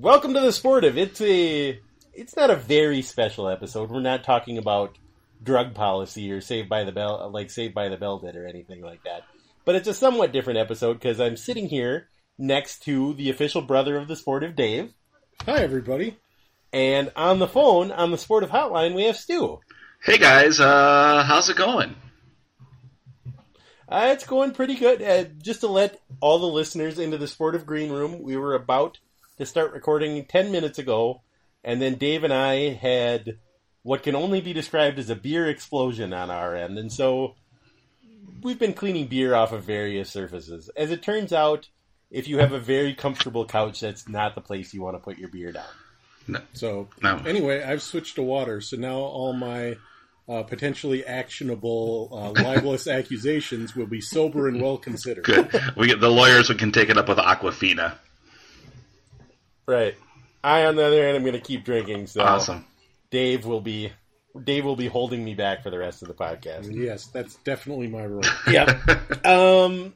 Welcome to the Sportive. It's a it's not a very special episode. We're not talking about drug policy or Saved by the Bell, like Saved by the Bell did, or anything like that. But it's a somewhat different episode because I'm sitting here next to the official brother of the Sportive, Dave, Hi, everybody. and on the phone on the Sportive Hotline we have Stu. Hey guys, uh, how's it going? Uh, it's going pretty good. Uh, just to let all the listeners into the Sportive Green Room, we were about to start recording 10 minutes ago, and then Dave and I had what can only be described as a beer explosion on our end. And so we've been cleaning beer off of various surfaces. As it turns out, if you have a very comfortable couch, that's not the place you want to put your beer down. So, No. anyway, I've switched to water, so now all my uh, potentially actionable uh, libelous accusations will be sober and well considered. Good. We get the lawyers we can take it up with Aquafina. Right. I, on the other hand, am going to keep drinking. So Awesome. Dave will be Dave will be holding me back for the rest of the podcast. Yes, that's definitely my role. yeah. Um,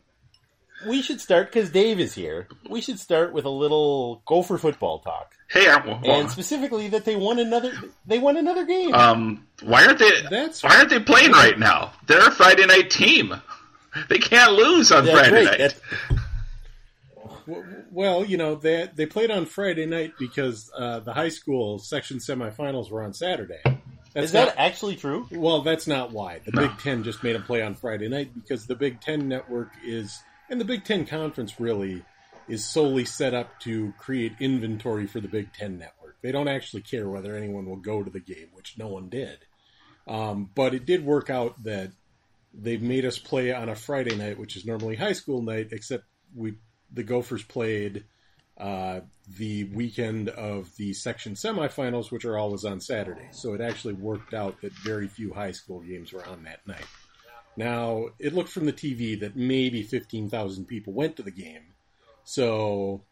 we should start because Dave is here. We should start with a little Gopher football talk, Hey, uh, and specifically that they won another. They won another game. um, why aren't they? That's- why aren't they playing right now? They're a Friday night team. They can't lose on That's Friday right. night. That's- Well, you know, they they played on Friday night because uh, the high school section semifinals were on Saturday. That's is that not- actually true? Well, that's not why. The No. Big Ten just made them play on Friday night because the Big Ten network is, and the Big Ten conference really is solely set up to create inventory for the Big Ten network. They don't actually care whether anyone will go to the game, which no one did. Um, but it did work out that they've made us play on a Friday night, which is normally high school night, except we the Gophers played uh, the weekend of the section semifinals, which are always on Saturday. So it actually worked out that very few high school games were on that night. Now, it looked from the TV that maybe 15,000 people went to the game. So,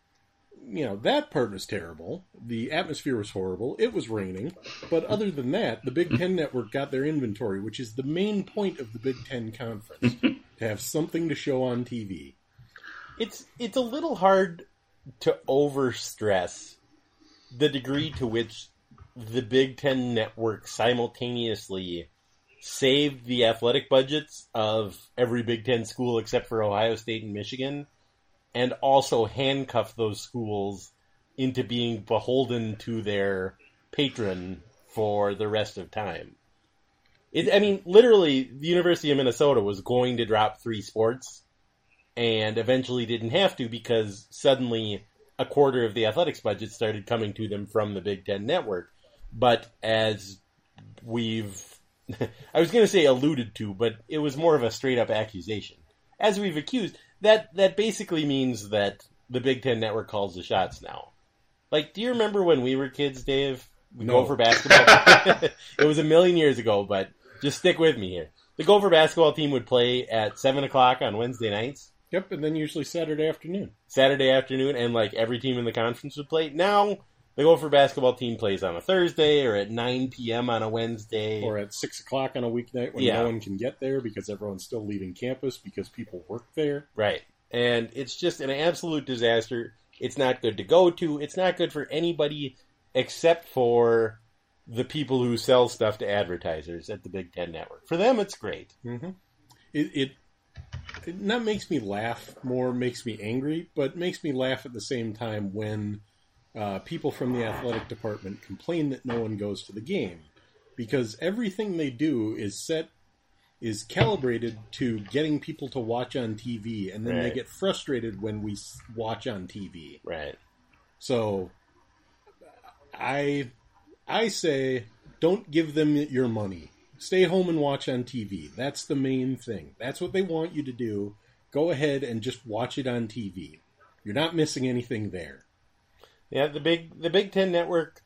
you know, that part was terrible. The atmosphere was horrible. It was raining. But other than that, the Big Ten Network got their inventory, which is the main point of the Big Ten Conference to have something to show on TV. It's it's a little hard to overstress the degree to which the Big Ten network simultaneously saved the athletic budgets of every Big Ten school except for Ohio State and Michigan, and also handcuffed those schools into being beholden to their patron for the rest of time. It, I mean, literally, the University of Minnesota was going to drop three sports and eventually didn't have to because suddenly a quarter of the athletics budget started coming to them from the Big Ten network. But as we've, I was going to say alluded to, but it was more of a straight up accusation. As we've accused, that, that basically means that the Big Ten network calls the shots now. Like, do you remember when we were kids, Dave? We No. Gopher basketball. it was a million years ago, but just stick with me here. The Gopher basketball team would play at seven o'clock on Wednesday nights. Yep, and then usually Saturday afternoon. Saturday afternoon, and like every team in the conference would play. Now the Gopher basketball team plays on a Thursday or at 9 p.m. on a Wednesday. Or at 6 o'clock on a weeknight when Yeah. no one can get there because everyone's still leaving campus because people work there. right. And it's just an absolute disaster. It's not good to go to. It's not good for anybody except for the people who sell stuff to advertisers at the Big Ten Network. For them, it's great. Mm-hmm. It, it it not makes me laugh more, makes me angry, but makes me laugh at the same time when uh, people from the athletic department complain that no one goes to the game because everything they do is set is calibrated to getting people to watch on TV, and then they get frustrated when we watch on TV. Right. So I I say don't give them your money. Stay home and watch on TV. That's the main thing. That's what they want you to do. Go ahead and just watch it on TV. You're not missing anything there. Yeah, the big the Big Ten Network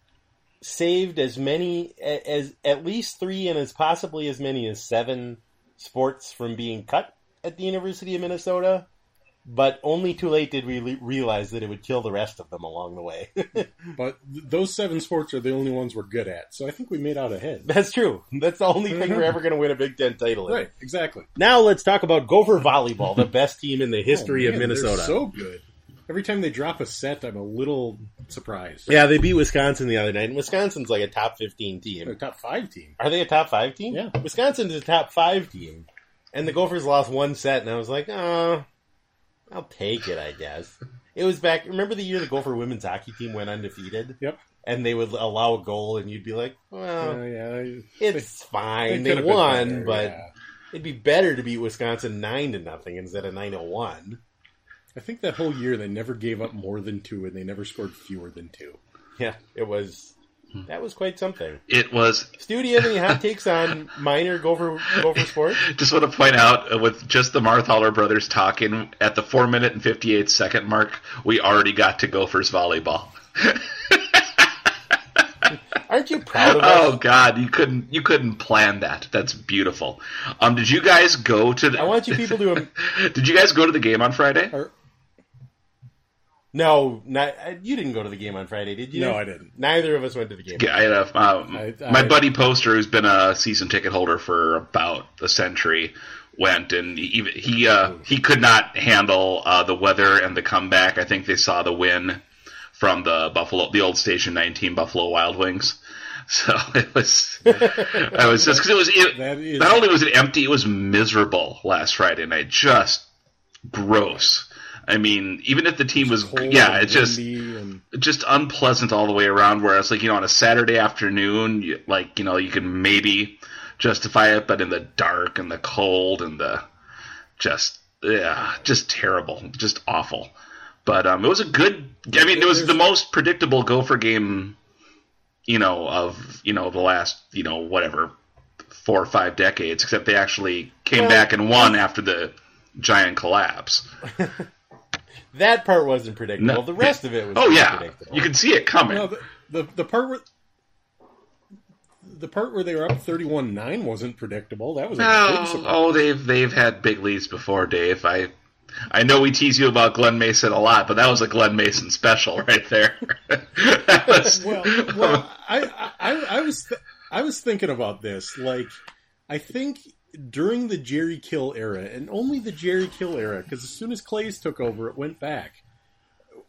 saved as many as at least three and as possibly as many as seven sports from being cut at the University of Minnesota, but only too late did we le- realize that it would kill the rest of them along the way. But th- those seven sports are the only ones we're good at. So I think we made out ahead. That's true. That's the only thing we're uh-huh. ever going to win a Big Ten title in. Right, exactly. Now let's talk about Gopher volleyball, the best team in the oh, history Oh, of man, they're Minnesota. so good. Every time they drop a set, I'm a little surprised. yeah, they beat Wisconsin the other night, and Wisconsin's like a top fifteen team. a top five team. Are they a top five team? Yeah. Wisconsin's a top five team. And the Gophers lost one set, and I was like, oh, I'll take it, I guess. It was back, remember the year the Gopher women's hockey team went undefeated? Yep. And they would allow a goal, and you'd be like, Uh, well, yeah, it's fine. they They, could have been won, better, but yeah. it'd be better to beat Wisconsin 9 to nothing instead of 9 to 1. I think that whole year they never gave up more than two, and they never scored fewer than two. Yeah, it was, that was quite something. It was Stu, do you have any hot takes on minor Gopher, Gopher sports? just want to point out uh, with just the Marthaler brothers talking at the four minute and fifty eight second mark, we already got to Gophers volleyball. Aren't you proud of us? Oh God, you couldn't you couldn't plan that. That's beautiful. Um, did you guys go to the? I want you people to did you guys go to the game on Friday? Or, No, not, uh, you didn't go to the game on Friday, did you? No, I didn't. Neither of us went to the game. Yeah, I had a, um, I- I- my buddy Poster, who's been a season ticket holder for about a century, went and he he uh, he could not handle uh, the weather and the comeback. I think they saw the win from the Buffalo, the old Station 19 Buffalo Wild Wings. So it was, I was just because it was it, That is- not only was it empty, it was miserable last Friday night, just gross. I mean, even if the team was, yeah, it's just and just unpleasant all the way around. Whereas, like you know, on a Saturday afternoon, you, like you know, you can maybe justify it, but in the dark and the cold and the just yeah, just terrible, just awful. But um, it was a good. I mean, it was the most predictable Gopher game, you know, of you know the last you know whatever four or five decades. Except they actually came Well, back and won after the giant collapse. That part wasn't predictable. No. the rest of it was Oh yeah, predictable. you can see it coming. no, the, the the part where the part where they were up thirty-one nine wasn't predictable. That was a big Oh, surprise. oh, they've they've had big leads before, Dave. I I know we tease you about Glenn Mason a lot, but that was a Glenn Mason special right there. Was- well, well, I, I, I was, th- I was thinking about this. Like, I think during the Jerry Kill era, and only the Jerry Kill era, because as soon as Claeys took over, it went back.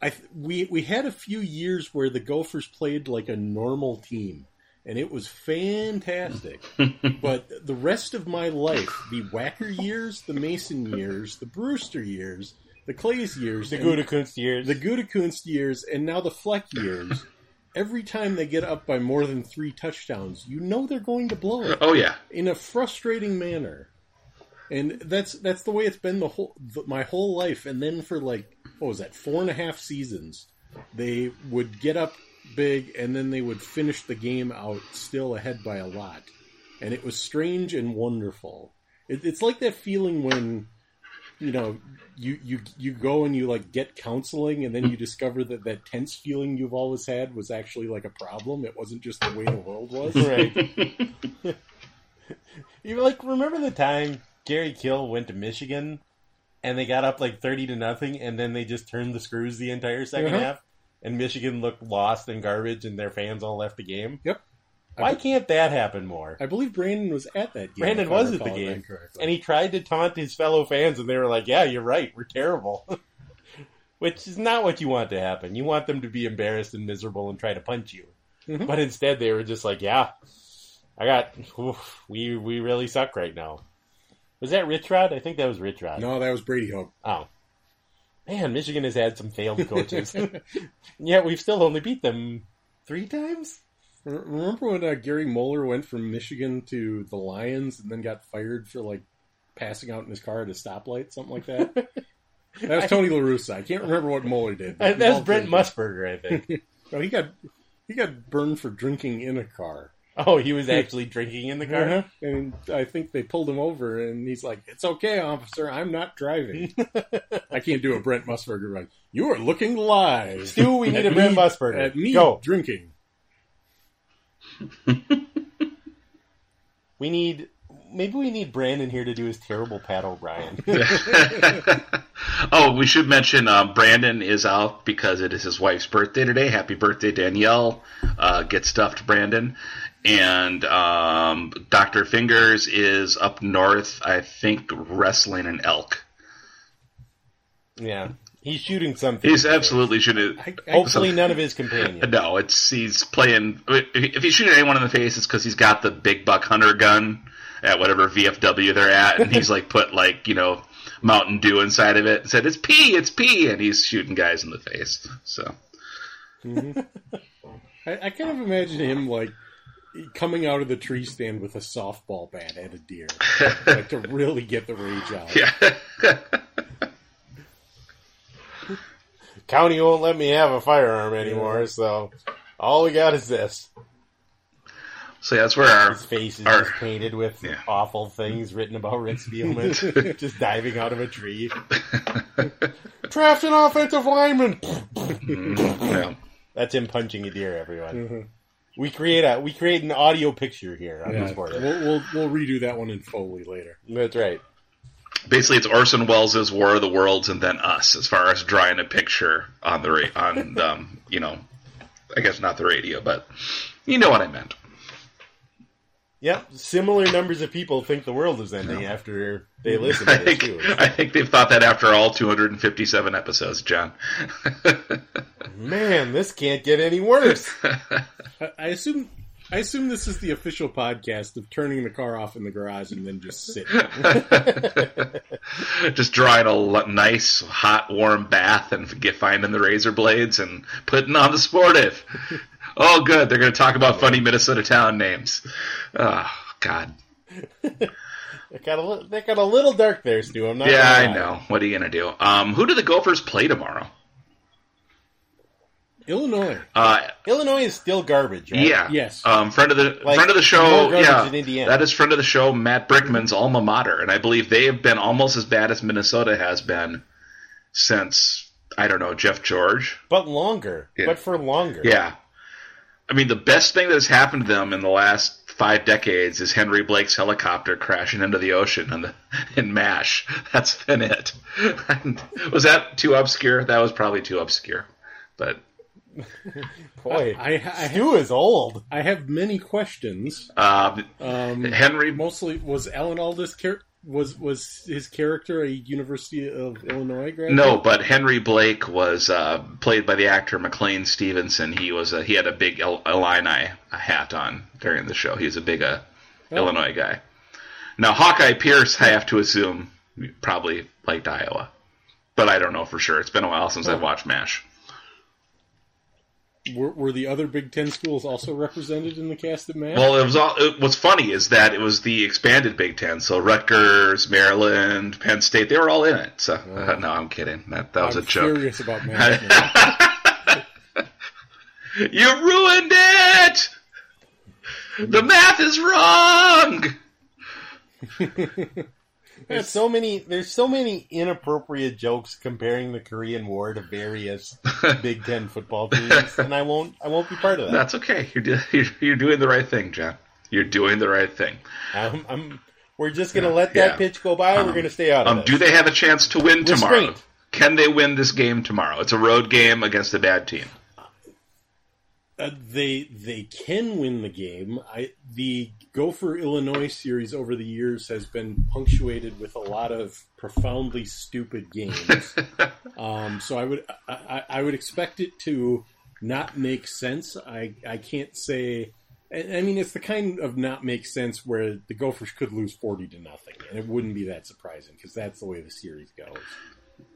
I we we had a few years where the Gophers played like a normal team, and it was fantastic. but the rest of my life, the Wacker years, the Mason years, the Brewster years, the Claeys years, the and- Gutekunst years. the Gutekunst years and now the Fleck years, every time they get up by more than three touchdowns, you know they're going to blow it oh yeah, in a frustrating manner. And that's that's the way it's been the whole the, my whole life. And then for like what was that four and a half seasons, they would get up big and then they would finish the game out still ahead by a lot, and it was strange and wonderful. It, it's like that feeling when you know you you you go and you like get counseling and then you discover that that tense feeling you've always had was actually like a problem it wasn't just the way the world was right. you like remember the time Jerry Kill went to Michigan and they got up like thirty to nothing, and then they just turned the screws the entire 2nd Uh-huh. half, and Michigan looked lost and garbage, and their fans all left the game. yep Why can't that happen more? I believe Brandon was at that game. Brandon was at the game, and he tried to taunt his fellow fans, and they were like, "Yeah, you're right. We're terrible." Which is not what you want to happen. You want them to be embarrassed and miserable and try to punch you. Mhm. But instead, they were just like, "Yeah, I got. Oof, we we really suck right now." Was that Rich Rod? I think that was Rich Rod. No, that was Brady Hoke. Oh. Man, Michigan has had some failed coaches. Yet we've still only beat them three times? Remember when uh, Gary Moeller went from Michigan to the Lions and then got fired for like passing out in his car at a stoplight, something like that? that was Tony La Russa. I can't remember what Moeller did. That was Brent Musburger, I think. No, he got he got burned for drinking in a car. Oh, he was actually drinking in the car? Uh-huh. And I think they pulled him over, and he's like, "It's okay, officer. I'm not driving." I can't do a Brent Musburger. Like, you are looking live. Stu, we need a Brent Musburger. At me Go. drinking. We need. Maybe we need Brandon here to do his terrible Pat O'Brien. oh, we should mention um, Brandon is out because it is his wife's birthday today. Happy birthday, Danielle. Uh, get stuffed, Brandon. And um, Dr. Fingers is up north, I think, wrestling an elk. yeah. He's shooting something. He's absolutely shooting. I, I, Hopefully, none of his companions. No, it's he's playing. If he's shooting anyone in the face, it's because he's got the big buck hunter gun at whatever VFW they're at, and he's like put like you know Mountain Dew inside of it and said it's pee, it's pee, and he's shooting guys in the face. So mm-hmm. I, I kind of imagine him like coming out of the tree stand with a softball bat at a deer, like to really get the rage out. yeah, County won't let me have a firearm anymore, so all we got is this. so that's where our His face is Our- just painted with Yeah. awful things written about Rick Spielman, just diving out of a tree. Draft an offensive lineman. Mm-hmm. yeah. That's him punching a deer. Everyone. Mm-hmm. We create a we create an audio picture here on Yeah, this board. we'll, we'll we'll redo that one in Foley later. That's right. Basically it's Orson Welles' War of the Worlds and then us as far as drawing a picture on the ra- on um, you know I guess not the radio but you know what I meant. Yep. Similar numbers of people think the world is ending after they listen I to this think too. I think they've thought that after all 257 episodes, John. Man, this can't get any worse. I, I assume I assume this is the official podcast of turning the car off in the garage and then just sitting. Just drawing a nice hot warm bath and get finding the razor blades and putting on the sportive. Oh, good. They're going to talk about funny Minnesota town names. Oh God. It got a that got a little dark there, Stu. I'm not. Yeah, I know. What are you going to do? Um, who do the Gophers play tomorrow? Illinois. Uh, Illinois is still garbage, right? Yeah. Yes. Um, friend of the Like, friend of the show. Yeah. than Indiana. That is friend of the show, Matt Brickman's alma mater, and I believe they have been almost as bad as Minnesota has been since I don't know Jeff George. but longer. Yeah. But for longer. Yeah. I mean, the best thing that has happened to them in the last five decades is Henry Blake's helicopter crashing into the ocean in, the, in MASH. That's been it. was that too obscure? That was probably too obscure. But Boy, I, I, Stu is old. I have many questions. um, Um, Henry, mostly was Alan Alda's char- was was his character a University of Illinois graduate? no, but Henry Blake was uh, played by the actor McLean Stevenson. He was a, he had a big Il- Illini hat on during the show. He was a big uh, Illinois guy. Now Hawkeye Pierce, I have to assume, probably liked Iowa, but I don't know for sure. It's been a while since I've watched Mash. Were, were the other Big Ten schools also represented in the cast of MASH? Well, it was all. It, what's funny is that it was the expanded Big Ten. So Rutgers, Maryland, Penn State, they were all in it. So uh, no, I'm kidding. That that was I'm a joke. curious about MASH. You ruined it. The math is wrong. There's so many. There's so many inappropriate jokes comparing the Korean War to various Big Ten football teams, and I won't. I won't be part of that. That's okay. You're, do, you're you're doing the right thing, John. You're doing the right thing. I'm, I'm, we're just gonna let that Yeah. pitch go by. we're gonna stay out of Um, it. do they have a chance to win tomorrow? Restraint. Can they win this game tomorrow? It's a road game against a bad team. Uh, they they can win the game. I the Gopher Illinois series over the years has been punctuated with a lot of profoundly stupid games. um, so I would I, I I would expect it to not make sense. I I can't say I mean, it's the kind of not make sense where the Gophers could lose forty to nothing, and it wouldn't be that surprising because that's the way the series goes.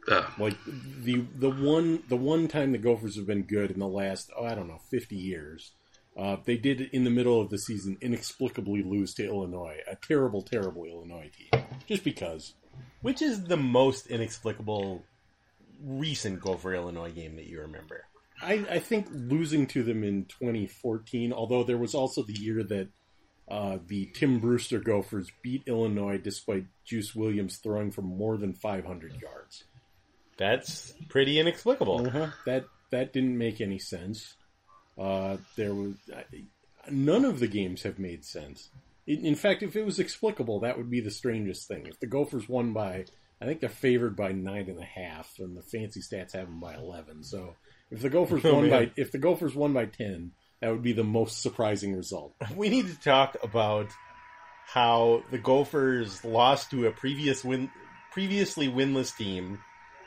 Uh, Like the the one the one time the Gophers have been good in the last oh I don't know fifty years, uh, they did in the middle of the season inexplicably lose to Illinois, a terrible terrible Illinois team, just because. Which is the most inexplicable recent Gopher Illinois game that you remember? I, I think losing to them in 2014, although there was also the year that uh, the Tim Brewster Gophers beat Illinois despite Juice Williams throwing for more than 500 yards. That's pretty inexplicable. Uh-huh. That that didn't make any sense. Uh, there was none of the games have made sense. In, in fact, if it was explicable, that would be the strangest thing. If the Gophers won by, I think they're favored by nine and a half, and the fancy stats have them by eleven. So if the Gophers Oh, won man. by if the Gophers won by ten, that would be the most surprising result. We need to talk about how the Gophers lost to a previous win, previously winless team,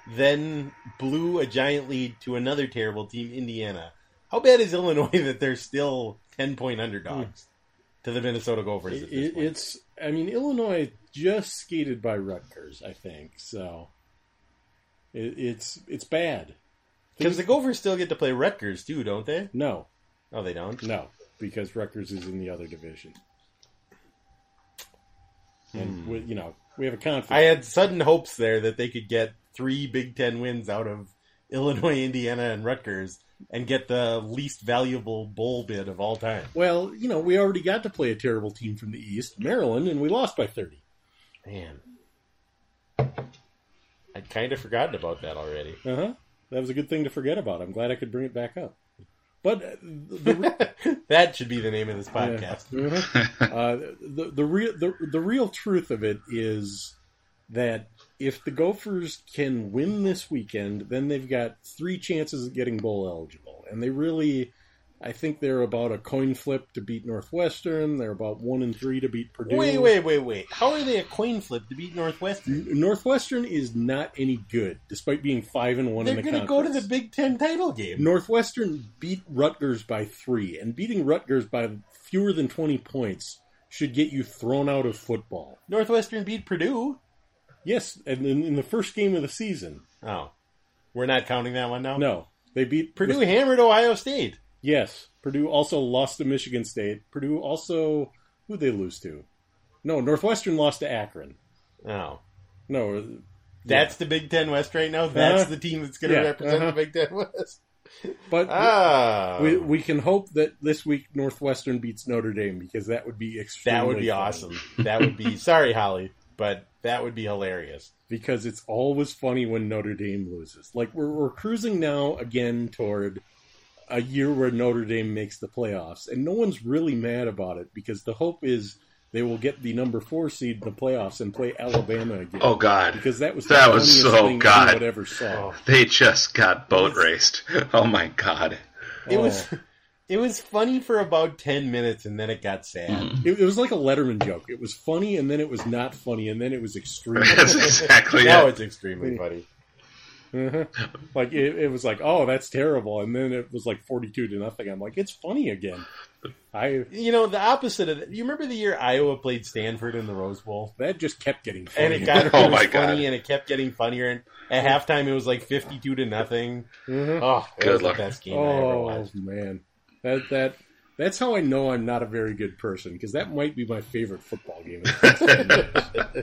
then blew a giant lead to another terrible team, Indiana. How bad is Illinois that they're still ten point underdogs hmm. to the Minnesota Gophers? It, point? it's I mean Illinois just skated by Rutgers, I think. So it, it's it's bad. Because the Gophers still get to play Rutgers too, don't they? No, Oh, they don't. No, because Rutgers is in the other division. And hmm. we, you know we have a conflict. I had sudden hopes there that they could get three Big Ten wins out of Illinois, Indiana, and Rutgers, and get the least valuable bowl bid of all time. well, you know we already got to play a terrible team from the East, Maryland, and we lost by thirty. Man, I'd kind of forgotten about that already. Uh huh. That was a good thing to forget about. I'm glad I could bring it back up. But uh, the, That should be the name of this podcast. uh, the the real the, the real truth of it is that if the Gophers can win this weekend, then they've got three chances of getting bowl eligible, and they really, I think they're about a coin flip to beat Northwestern. They're about one and three to beat Purdue. Wait, wait, wait, wait. How are they a coin flip to beat Northwestern? Northwestern is not any good, despite being five and one They're in the going to go to the Big Ten title game. Northwestern beat Rutgers by three, and beating Rutgers by fewer than twenty points should get you thrown out of football. Northwestern beat Purdue. Yes, and in, in the first game of the season. Oh, we're not counting that one now. No, they beat Purdue with- hammered Ohio State. yes, Purdue also lost to Michigan State. Purdue also who they lose to? No, Northwestern lost to Akron. Oh, No, that's the Big Ten West right now. That's Uh-huh. the team that's going to Yeah, represent uh-huh. the Big Ten West. but Ah, we we can hope that this week Northwestern beats Notre Dame because that would be extremely that would be funny. awesome. That would be. sorry, Holly, but that would be hilarious. because it's always funny when Notre Dame loses. Like we're we're cruising now again toward a year where Notre Dame makes the playoffs, and no one's really mad about it because the hope is they will get the number four seed in the playoffs and play Alabama again. Oh God, because that was the that was so thing God. anyone ever saw. They just got boat raced. Oh my God. It Oh. was. It was funny for about ten minutes, and then it got sad. It, it was like a Letterman joke. It was funny, and then it was not funny, and then it was extremely. That's exactly now it. it's extremely funny. Uh-huh. Like it, it was like, oh, that's terrible, and then it was like forty-two to nothing. I'm like, it's funny again. I You know, the opposite of that. You remember the year Iowa played Stanford in the Rose Bowl? that just kept getting funny. And it got it Oh was my funny, God. and it kept getting funnier. And at halftime, it was like fifty-two to nothing. Mhm. Oh, it Good was luck. the best game I ever Oh watched. man, that that that's how I know I'm not a very good person because that might be my favorite football game.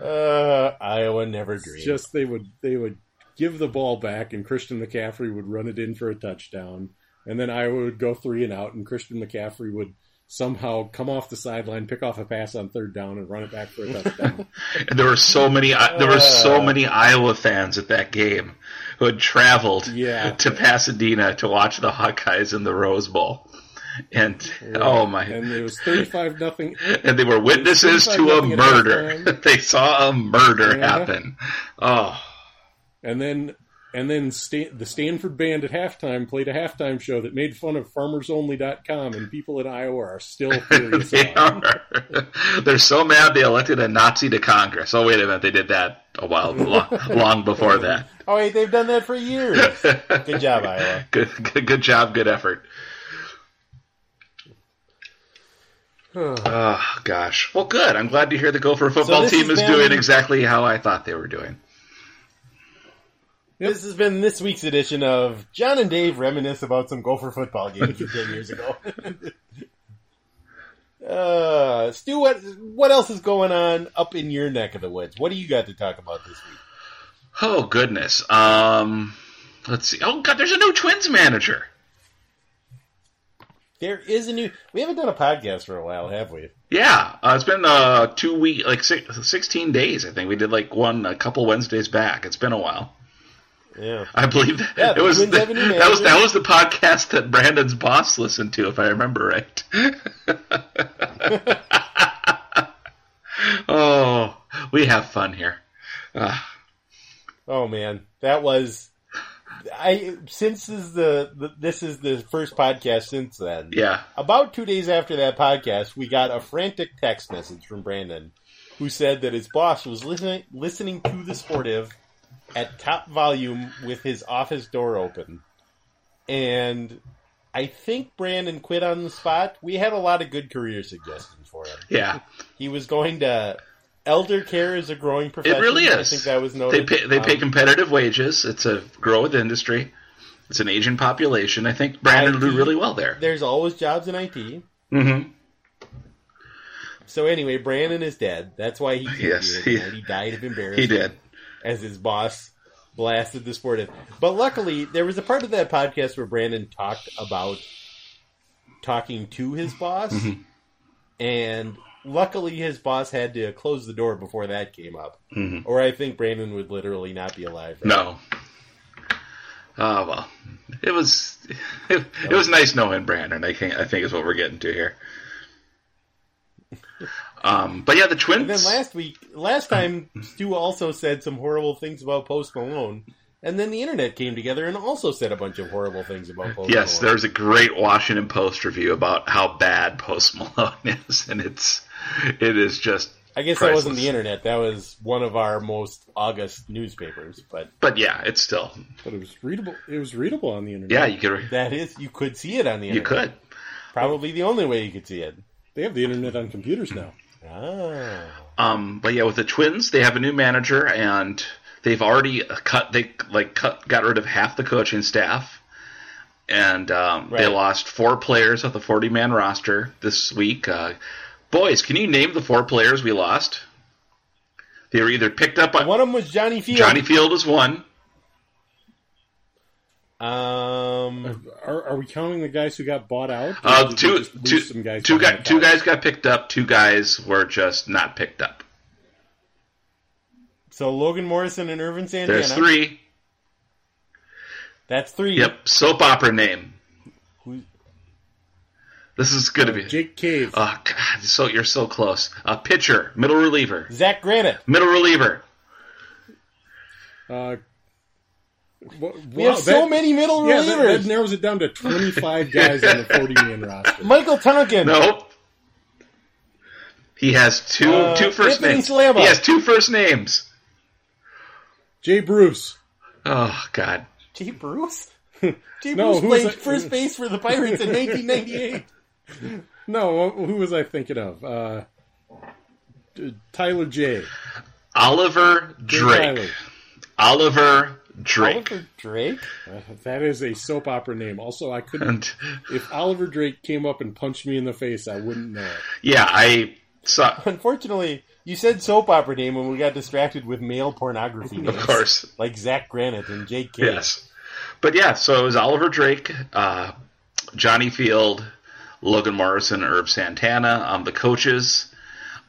Uh, Iowa never dreamed. It's just they would they would give the ball back and Christian McCaffrey would run it in for a touchdown, and then Iowa would go three and out, and Christian McCaffrey would somehow come off the sideline, pick off a pass on third down, and run it back for a touchdown. And there were so many. There were so many Iowa fans at that game who had traveled Yeah. to Pasadena to watch the Hawkeyes in the Rose Bowl, and oh my! and it was thirty-five nothing. and they were witnesses to a murder. they saw a murder Yeah. happen. Oh, And then and then Stan, the Stanford band at halftime played a halftime show that made fun of FarmersOnly.com, and people in Iowa are still furious they are. They're so mad they elected a Nazi to Congress. Oh wait a minute, they did that a while long, long before that. oh wait, they've done that for years. Good job, Iowa. Good, good, good job, good effort. oh gosh. Well, good. I'm glad to hear the Gopher football this team is been- doing exactly how I thought they were doing. Yep. This has been this week's edition of John and Dave reminisce about some Gopher football games from ten years ago. uh, Stu, what what else is going on up in your neck of the woods? What do you got to talk about this week? Oh goodness. Um, let's see. Oh god, there's a new Twins manager. There is a new. We haven't done a podcast for a while, have we? Yeah, uh, it's been uh two week, like six, 16 days. I think we did like one a couple Wednesdays back. It's been a while. Yeah. I believe that Yeah, it was Twins have a new that was that was the podcast that Brandon's boss listened to, if I remember right. oh, we have fun here. Uh, Oh man, that was. I since this is the, the this is the first podcast since then. yeah, About two days after that podcast, we got a frantic text message from Brandon, who said that his boss was listening listening to the sportive at top volume with his office door open, and I think Brandon quit on the spot. We had a lot of good career suggestions for him. yeah. He was going to elder care is a growing profession. It really is. I think that was They noted. pay they pay Um, competitive wages. It's a growth industry. It's an aging population. I think Brandon will do really well there. There's always jobs in IT. Mm-hmm. So anyway, Brandon is dead. That's why he Yes, here he- he died of embarrassment. He did. As his boss blasted the sportive. But luckily, there was a part of that podcast where Brandon talked about talking to his boss, Mm-hmm. and luckily his boss had to close the door before that came up, Mhm. or I think Brandon would literally not be alive. right No. Oh well, it was it, it was nice knowing Brandon. I think I think is what we're getting to here. Um, but yeah, the Twins. And then last week, last time, Stu also said some horrible things about Post Malone, and then the internet came together and also said a bunch of horrible things about Post Malone. yes, Malone. there's a great Washington Post review about how bad Post Malone is, and it's it is just. I guess that wasn't the internet. That was one of our most august newspapers. But But yeah, it's still But it was readable. It was readable on the internet. yeah. You could that is, you could see it on the internet. you internet. could. Probably the only way you could see it. They have the internet on computers now. Ah. Um, but yeah, with the Twins, they have a new manager, and they've already cut. They like cut, got rid of half the coaching staff, and um, they lost four players of the forty-man roster this week. Uh, boys, can you name the four players we lost? They were either picked up by One of them was Johnny Field. Johnny Field is one. Um, Are, are we counting the guys who got bought out? Or Uh, two, two, some guys two, guy, two guys got picked up. Two guys were just not picked up. so Logan Morrison and Ervin Santana. There's three. That's three. Yep, soap opera name. Who- This is going to be. Jake Cave. Oh God! So you're so close. A pitcher, middle reliever, Zach Granite. middle reliever. Uh, wha- We wow, have so that- many middle Yeah, relievers. that narrows it down to 25 guys on the 40 man roster. Michael Tonkin. Nope. He has two Uh, two first Anthony names. Slava. He has two first names. Jay Bruce. Oh God! Jay Bruce. Jay No, Bruce played that? first base for the Pirates in 1998. No, who was I thinking of? Uh, Tyler J. Oliver Jay Drake. Tyler. Oliver Drake. Oliver Drake. Uh, that is a soap opera name. Also, I couldn't. And If Oliver Drake came up and punched me in the face, I wouldn't know it. yeah, I saw. Unfortunately, you said soap opera name when we got distracted with male pornography names. Of course, Like Zach Granite and Jake Cave. yes. But yeah, so it was Oliver Drake, uh, Johnny Field, Logan Morrison, Herb Santana. Um, the coaches.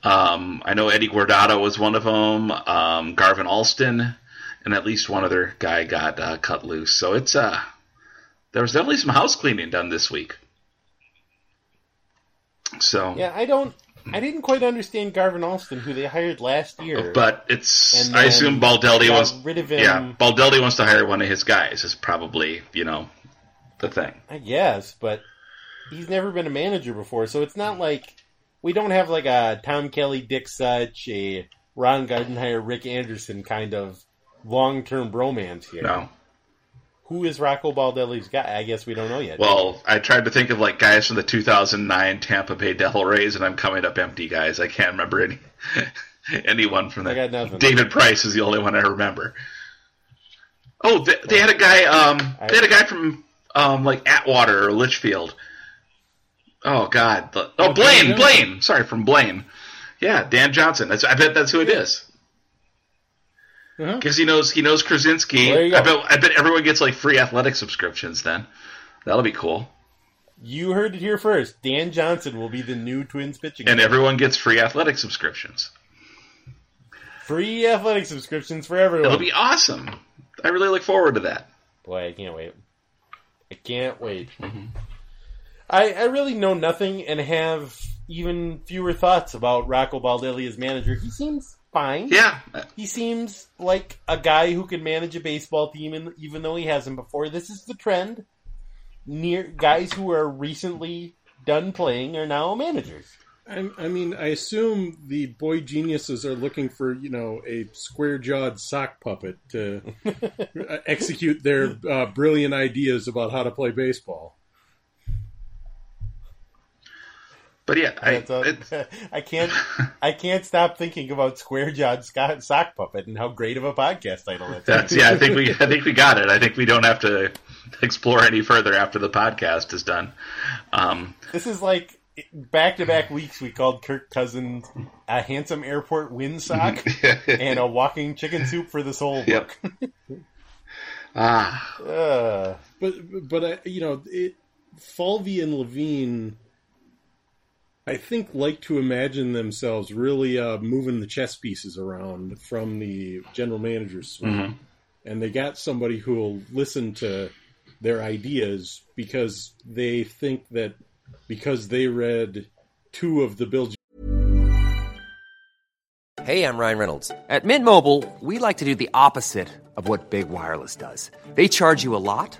Um, I know Eddie Guardado was one of them. Um, Garvin Alston, and at least one other guy got uh, cut loose. So it's uh, there was definitely some house cleaning done this week. So, Yeah, I don't. I didn't quite understand Garvin Alston, who they hired last year. but it's I assume Baldelli wants rid of him. yeah Baldelli wants to hire one of his guys. Is probably you know the thing. I guess, but he's never been a manager before, so it's not like we don't have like a Tom Kelly, Dick Such, a Ron Gardenhire, Rick Anderson kind of long-term bromance here. No, who is Rocco Baldelli's guy? I guess we don't know yet. Well, I tried to think of like guys from the 2009 Tampa Bay Devil Rays, and I'm coming up empty, guys. I can't remember any anyone from I that. got nothing. David Price is the only one I remember. Oh, they, they had a guy. Um, they had a guy from um, like Atwater or Litchfield. Oh God! Oh, Blaine, Blaine. Sorry, from Blaine. Yeah, Dan Johnson. That's, I bet that's who it is. Uh-huh. Because he knows he knows Krawczynski. There you go. I bet I bet everyone gets like free athletic subscriptions then. That'll be cool. you heard it here first. Dan Johnson will be the new Twins pitching. And coach. everyone gets free athletic subscriptions. free athletic subscriptions for everyone. It'll be awesome. I really look forward to that. Boy, I can't wait. I can't wait. I I really know nothing and have even fewer thoughts about Rocco Baldelli as manager. He seems fine. Yeah. He seems like a guy who can manage a baseball team, and even though he hasn't before, this is the trend. Near guys who are recently done playing are now managers. I, I mean, I assume the boy geniuses are looking for you know a square-jawed sock puppet to execute their uh, brilliant ideas about how to play baseball. But yeah, I, it, I can't I can't stop thinking about Square Jawed Scott Sock Puppet and how great of a podcast title that's. that's yeah. I think we I think we got it. I think we don't have to explore any further after the podcast is done. Um, This is like back to back weeks we called Kirk Cousins a handsome airport windsock and a walking chicken soup for the soul Yep. book. ah, Uh, But but I, you know, it, Falvey and Levine, I think, like to imagine themselves really uh, moving the chess pieces around from the general manager's suite, and they got somebody who will listen to their ideas because they think that because they read two of the Bill Hey, I'm Ryan Reynolds. At Mint Mobile, we like to do the opposite of what Big Wireless does. They charge you a lot,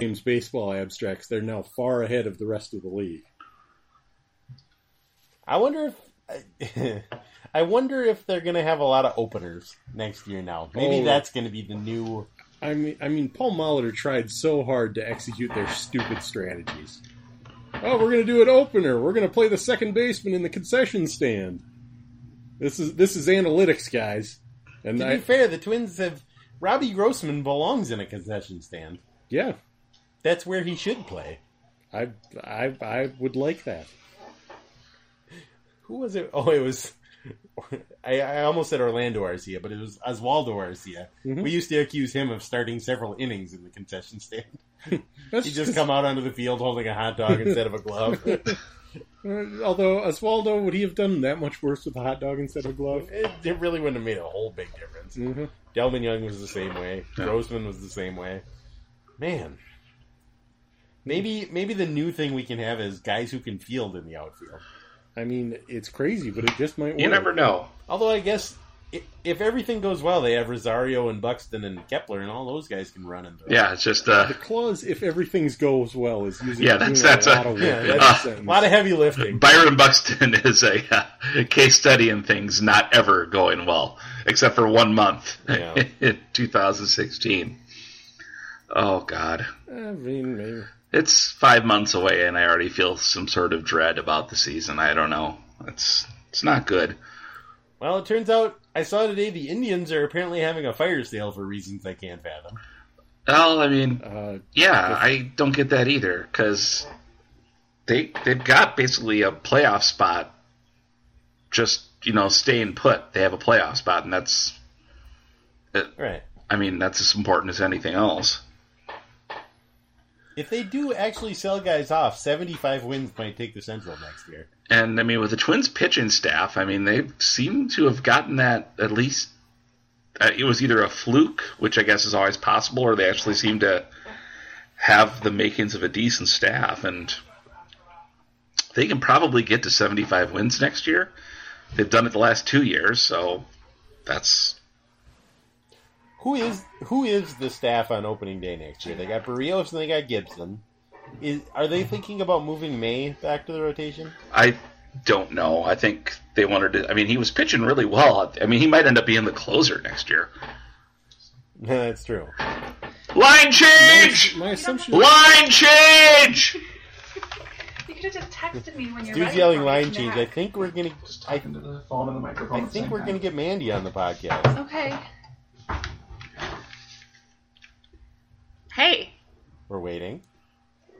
James baseball abstracts, they're now far ahead of the rest of the league. I wonder if I wonder if they're going to have a lot of openers next year. Now, maybe Oh. that's going to be the new. I mean, I mean, Paul Molitor tried so hard to execute their stupid strategies. Oh, we're going to do an opener. We're going to play the second baseman in the concession stand. This is this is analytics, guys. And To I, be fair, the Twins have Robbie Grossman belongs in a concession stand. yeah, That's where he should play. I, I, I would like that. Who was it? Oh, it was. I, I almost said Orlando Arcia, but it was Oswaldo Arcia. We used to accuse him of starting several innings in the concession stand. That's He just come out onto the field holding a hot dog instead of a glove. Uh, although Oswaldo, would he have done that much worse with a hot dog instead of a glove? it, it really wouldn't have made a whole big difference. Mm-hmm. Delmon Young was the same way. Yeah. Grossman was the same way. Man, maybe maybe the new thing we can have is guys who can field in the outfield. I mean, it's crazy, but it just might work. you never know. Although I guess if everything goes well, they have Rosario and Buxton and Kepler, and all those guys can run and throw. Yeah, it's just uh, The clause, if everything goes well, is using Yeah, that's- that's a a- lot of work. Yeah, that's that a lot of heavy lifting. Byron Buxton is a uh, case study in things not ever going well, except for one month Yeah. in 2016. Oh God, I mean, maybe. It's five months away, and I already feel some sort of dread about the season. I don't know. It's it's not good. Well, it turns out I saw today the Indians are apparently having a fire sale for reasons I can't fathom. Well, I mean, Uh, yeah, I don't get that either because they they've got basically a playoff spot. Just you know, staying put. They have a playoff spot, and that's right. I mean, that's as important as anything else. If they do actually sell guys off, 75 wins might take the Central next year. And I mean, with the Twins pitching staff, I mean, they seem to have gotten that at least. Uh, it was either a fluke, which I guess is always possible, or they actually seem to have the makings of a decent staff, and they can probably get to 75 wins next year. They've done it the last two years, so that's Who is who is the staff on opening day next year? They got Berrios and they got Gibson. Is are they thinking about moving May back to the rotation? I don't know. I think they wanted to. I mean, he was pitching really well. I mean, he might end up being the closer next year. That's true. Line change. My assumption. Line change. You could have just texted me when you're Dude's ready yelling line change. I think we're gonna. Just I, Into the phone and the microphone. I think we're time. gonna get Mandy on the podcast. Okay. Hey. We're waiting.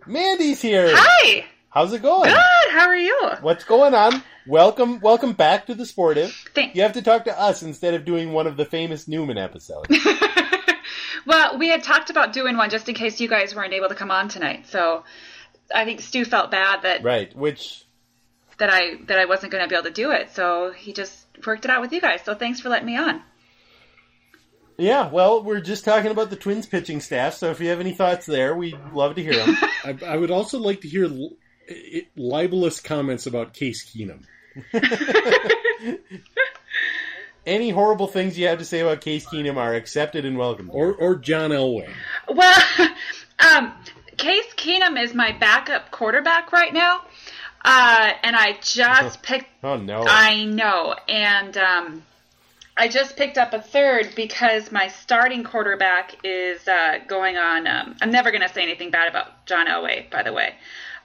Mandy's here. Hi. How's it going? Good. How are you? What's going on? Welcome, welcome back to the Sportive. Thanks. You have to talk to us instead of doing one of the famous Newman episodes. Well, we had talked about doing one just in case you guys weren't able to come on tonight. So I think Stu felt bad that right. Which that I that I wasn't going to be able to do it. So he just worked it out with you guys. So thanks for letting me on. Yeah, well, we're just talking about the Twins pitching staff, so if you have any thoughts there, we'd love to hear them. I, I would also like to hear li- i- libelous comments about Case Keenum. any horrible things you have to say about Case Keenum are accepted and welcome. Or or John Elway. Well, um, Case Keenum is my backup quarterback right now, uh, and I just picked. Oh no! I know, and um, I just picked up a third because my starting quarterback is uh, going on. Um, I'm never going to say anything bad about John Elway, by the way.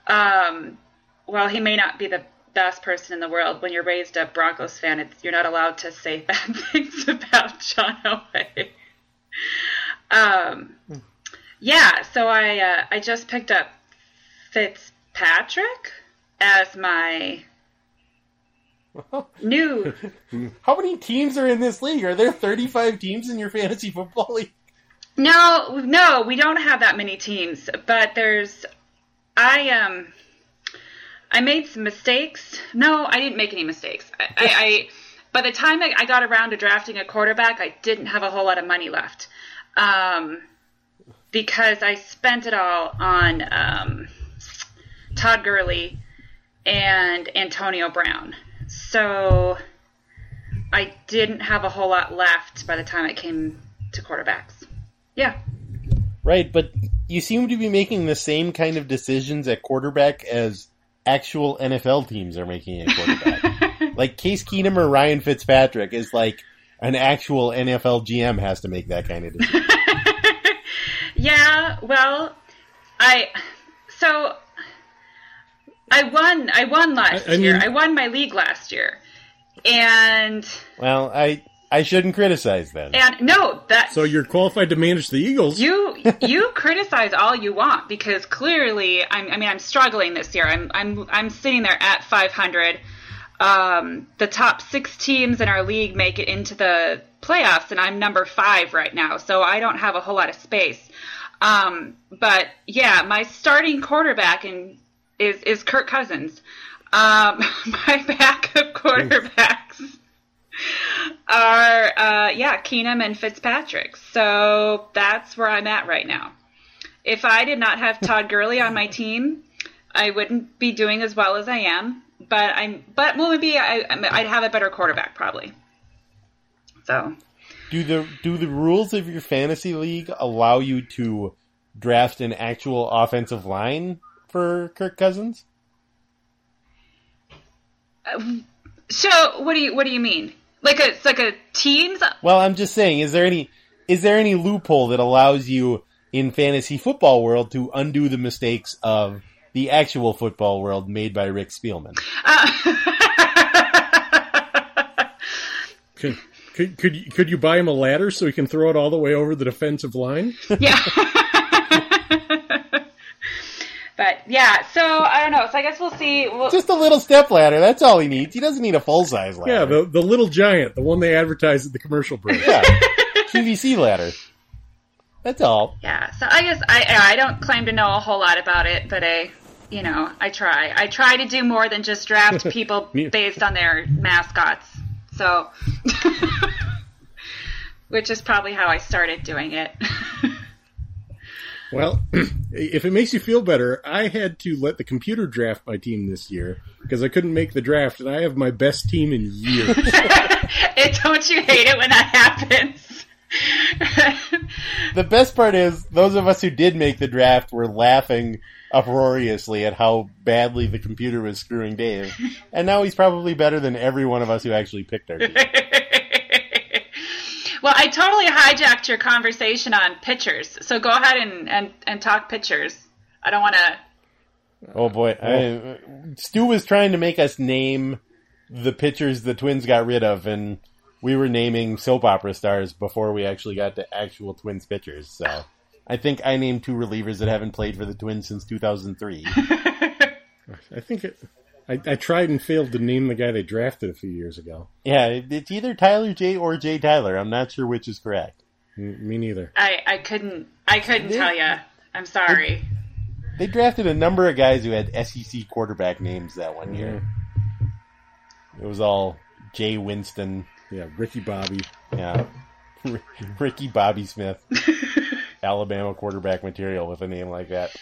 Um, well, he may not be the best person in the world. When you're raised a Broncos fan, you're not allowed to say bad things about John Elway. Um, yeah, so I uh, I just picked up Fitzpatrick as my new. How many teams are in this league? Are there 35 teams in your fantasy football league? No, no, we don't have that many teams, but there's I um I made some mistakes. No, I didn't make any mistakes. I, I, I by the time I, I got around to drafting a quarterback, I didn't have a whole lot of money left. Um because I spent it all on um Todd Gurley and Antonio Brown. So I didn't have a whole lot left by the time it came to quarterbacks. Yeah. Right, but you seem to be making the same kind of decisions at quarterback as actual NFL teams are making at quarterback. like Case Keenum or Ryan Fitzpatrick is like an actual NFL GM has to make that kind of decision. Yeah, well, I so I won I won last I- I year. mean- I won my league last year. And well, I I shouldn't criticize then. and no, that So you're qualified to manage the Eagles. you you criticize all you want because clearly I'm I mean I'm struggling this year. I'm I'm I'm sitting there at 500. Um, the top six teams in our league make it into the playoffs, and I'm number five right now, so I don't have a whole lot of space. Um, but yeah, my starting quarterback in, is is Kirk Cousins. Um, my backup quarterbacks are uh, yeah Keenum and Fitzpatrick. So that's where I'm at right now. If I did not have Todd Gurley on my team, I wouldn't be doing as well as I am. But I'm but well maybe I, I'd have a better quarterback probably. So Do the do the rules of your fantasy league allow you to draft an actual offensive line for Kirk Cousins? so what do you what do you mean? Like a it's like a teams Well, I'm just saying, is there any is there any loophole that allows you in fantasy football world to undo the mistakes of the actual football world made by Rick Spielman? Uh, could, could could you, could you buy him a ladder so he can throw it all the way over the defensive line? Yeah. But yeah, so I don't know. So I guess we'll see. We'll, Just a little step ladder. That's all he needs. He doesn't need a full size ladder. Yeah, the the little giant, the one they advertise at the commercial break. yeah. QVC ladder. That's all. yeah. So I guess I I don't claim to know a whole lot about it, but I you know I try. I try to do more than just draft people based on their mascots. So. Which is probably how I started doing it. Well, if it makes you feel better, I had to let the computer draft my team this year because I couldn't make the draft, and I have my best team in years. it, don't you hate it when that happens? The best part is those of us who did make the draft were laughing uproariously at how badly the computer was screwing Dave, and now he's probably better than every one of us who actually picked our team. well, I totally hijacked your conversation on pitchers, so go ahead and, and, and talk pitchers. I don't want to. Oh boy, I, Stu was trying to make us name the pitchers the Twins got rid of, and we were naming soap opera stars before we actually got to actual Twins pitchers. So I think I named two relievers that haven't played for the Twins since 2003. I think it, I, I tried and failed to name the guy they drafted a few years ago. yeah, it's either Tyler Jay or Jay Tyler. I'm not sure which is correct. M- Me neither. I, I couldn't. I couldn't tell you. I'm sorry. They drafted a number of guys who had SEC quarterback names that one year. Mm-hmm. It was all Jay Winston, Yeah, Ricky Bobby. yeah, Ricky Bobby Smith, Alabama quarterback material with a name like that.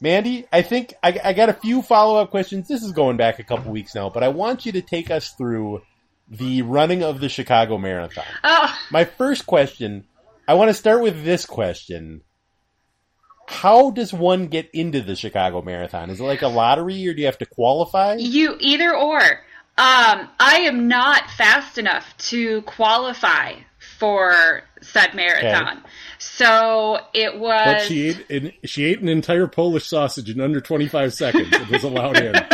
Mandy, I think I, I got a few follow up questions. This is going back a couple weeks now, but I want you to take us through the running of the Chicago Marathon. Oh, My first question, I want to start with this question. How does one get into the Chicago Marathon? Is it like a lottery or do you have to qualify? you either or. Um, I am not fast enough to qualify for said marathon. So it was. But she ate an, she ate an entire Polish sausage in under 25 seconds. It was allowed in.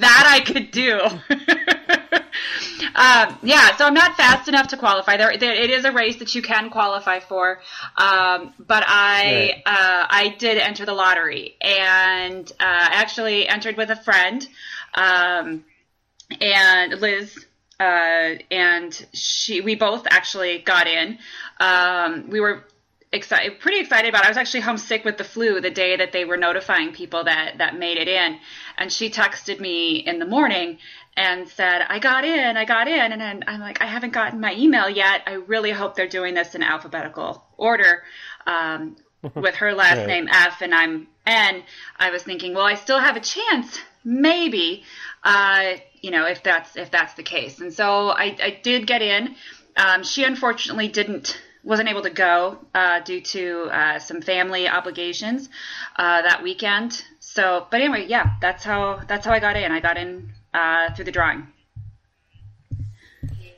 that I could do. um, yeah, so I'm not fast enough to qualify. There, there, it is a race that you can qualify for, um, but I Right. uh, I did enter the lottery and uh, actually entered with a friend, um, and Liz. Uh, and she, we both actually got in. Um, we were excited, pretty excited about. It. I was actually homesick with the flu the day that they were notifying people that that made it in, and she texted me in the morning and said, "I got in, I got in," and then I'm like, "I haven't gotten my email yet. I really hope they're doing this in alphabetical order." Um, with her last Right. name F and I'm N, I was thinking, well, I still have a chance, maybe, uh, you know, if that's if that's the case. And so I, I did get in. Um, she unfortunately didn't wasn't able to go uh, due to uh, some family obligations uh, that weekend. So, but anyway, yeah, that's how that's how I got in. I got in uh, through the drawing.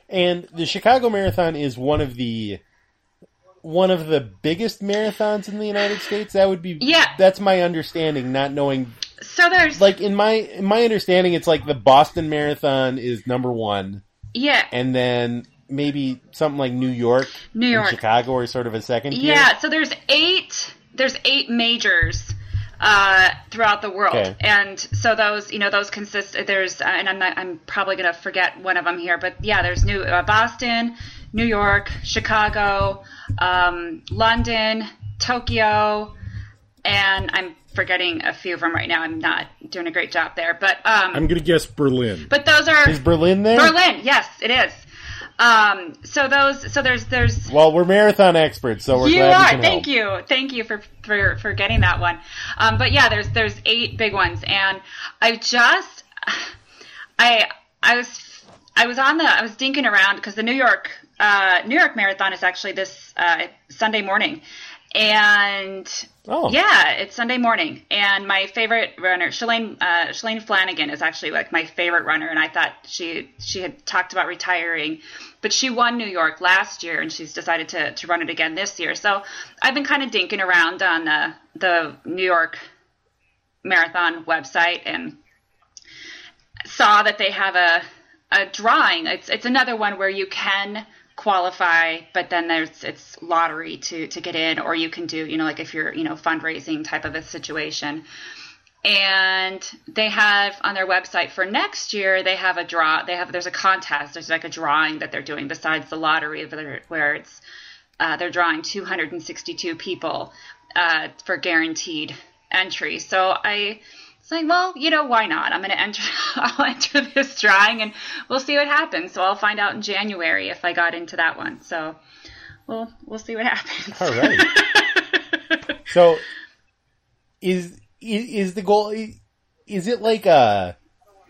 And the Chicago Marathon is one of the one of the biggest marathons in the United States. That would be Yeah. That's my understanding, not knowing So there's like in my in my understanding it's like the Boston Marathon is number 1 yeah and then maybe something like New York New and York. Chicago are sort of a second tier. Yeah, so there's eight there's eight majors uh, throughout the world, Okay. and so those you know those consist there's uh, and I'm not, I'm probably gonna forget one of them here, but yeah, there's New uh, Boston, New York, Chicago, um, London, Tokyo, and I'm forgetting a few of them right now. I'm not doing a great job there, but um, I'm going to guess Berlin. but those are Is Berlin there? Berlin. Yes, it is. Um, so those so there's there's Well, we're marathon experts, so we're you glad we are. can Thank help. you. Thank you for, for, for getting that one. Um, but yeah, there's there's eight big ones, and I just I I was I was on the I was dinking around because the New York uh, New York Marathon is actually this uh, Sunday morning, and Oh. yeah, it's Sunday morning, and my favorite runner, Shalane, uh, Shalane Flanagan, is actually like my favorite runner, and I thought she she had talked about retiring, but she won New York last year, and she's decided to to run it again this year. So I've been kind of dinking around on the the New York Marathon website and saw that they have a a drawing. It's it's another one where you can qualify, but then there's it's lottery to to get in, or you can do you know like if you're you know fundraising type of a situation. And they have on their website for next year, they have a draw. They have there's a contest. There's like a drawing that they're doing besides the lottery, where it's uh, they're drawing 262 people uh, for guaranteed entry. So I it's like, well, you know, why not? I'm going to enter, I'll enter this drawing and we'll see what happens. So I'll find out in January if I got into that one. So we'll, we'll see what happens. All right. so is, is, is the goal, is it like a,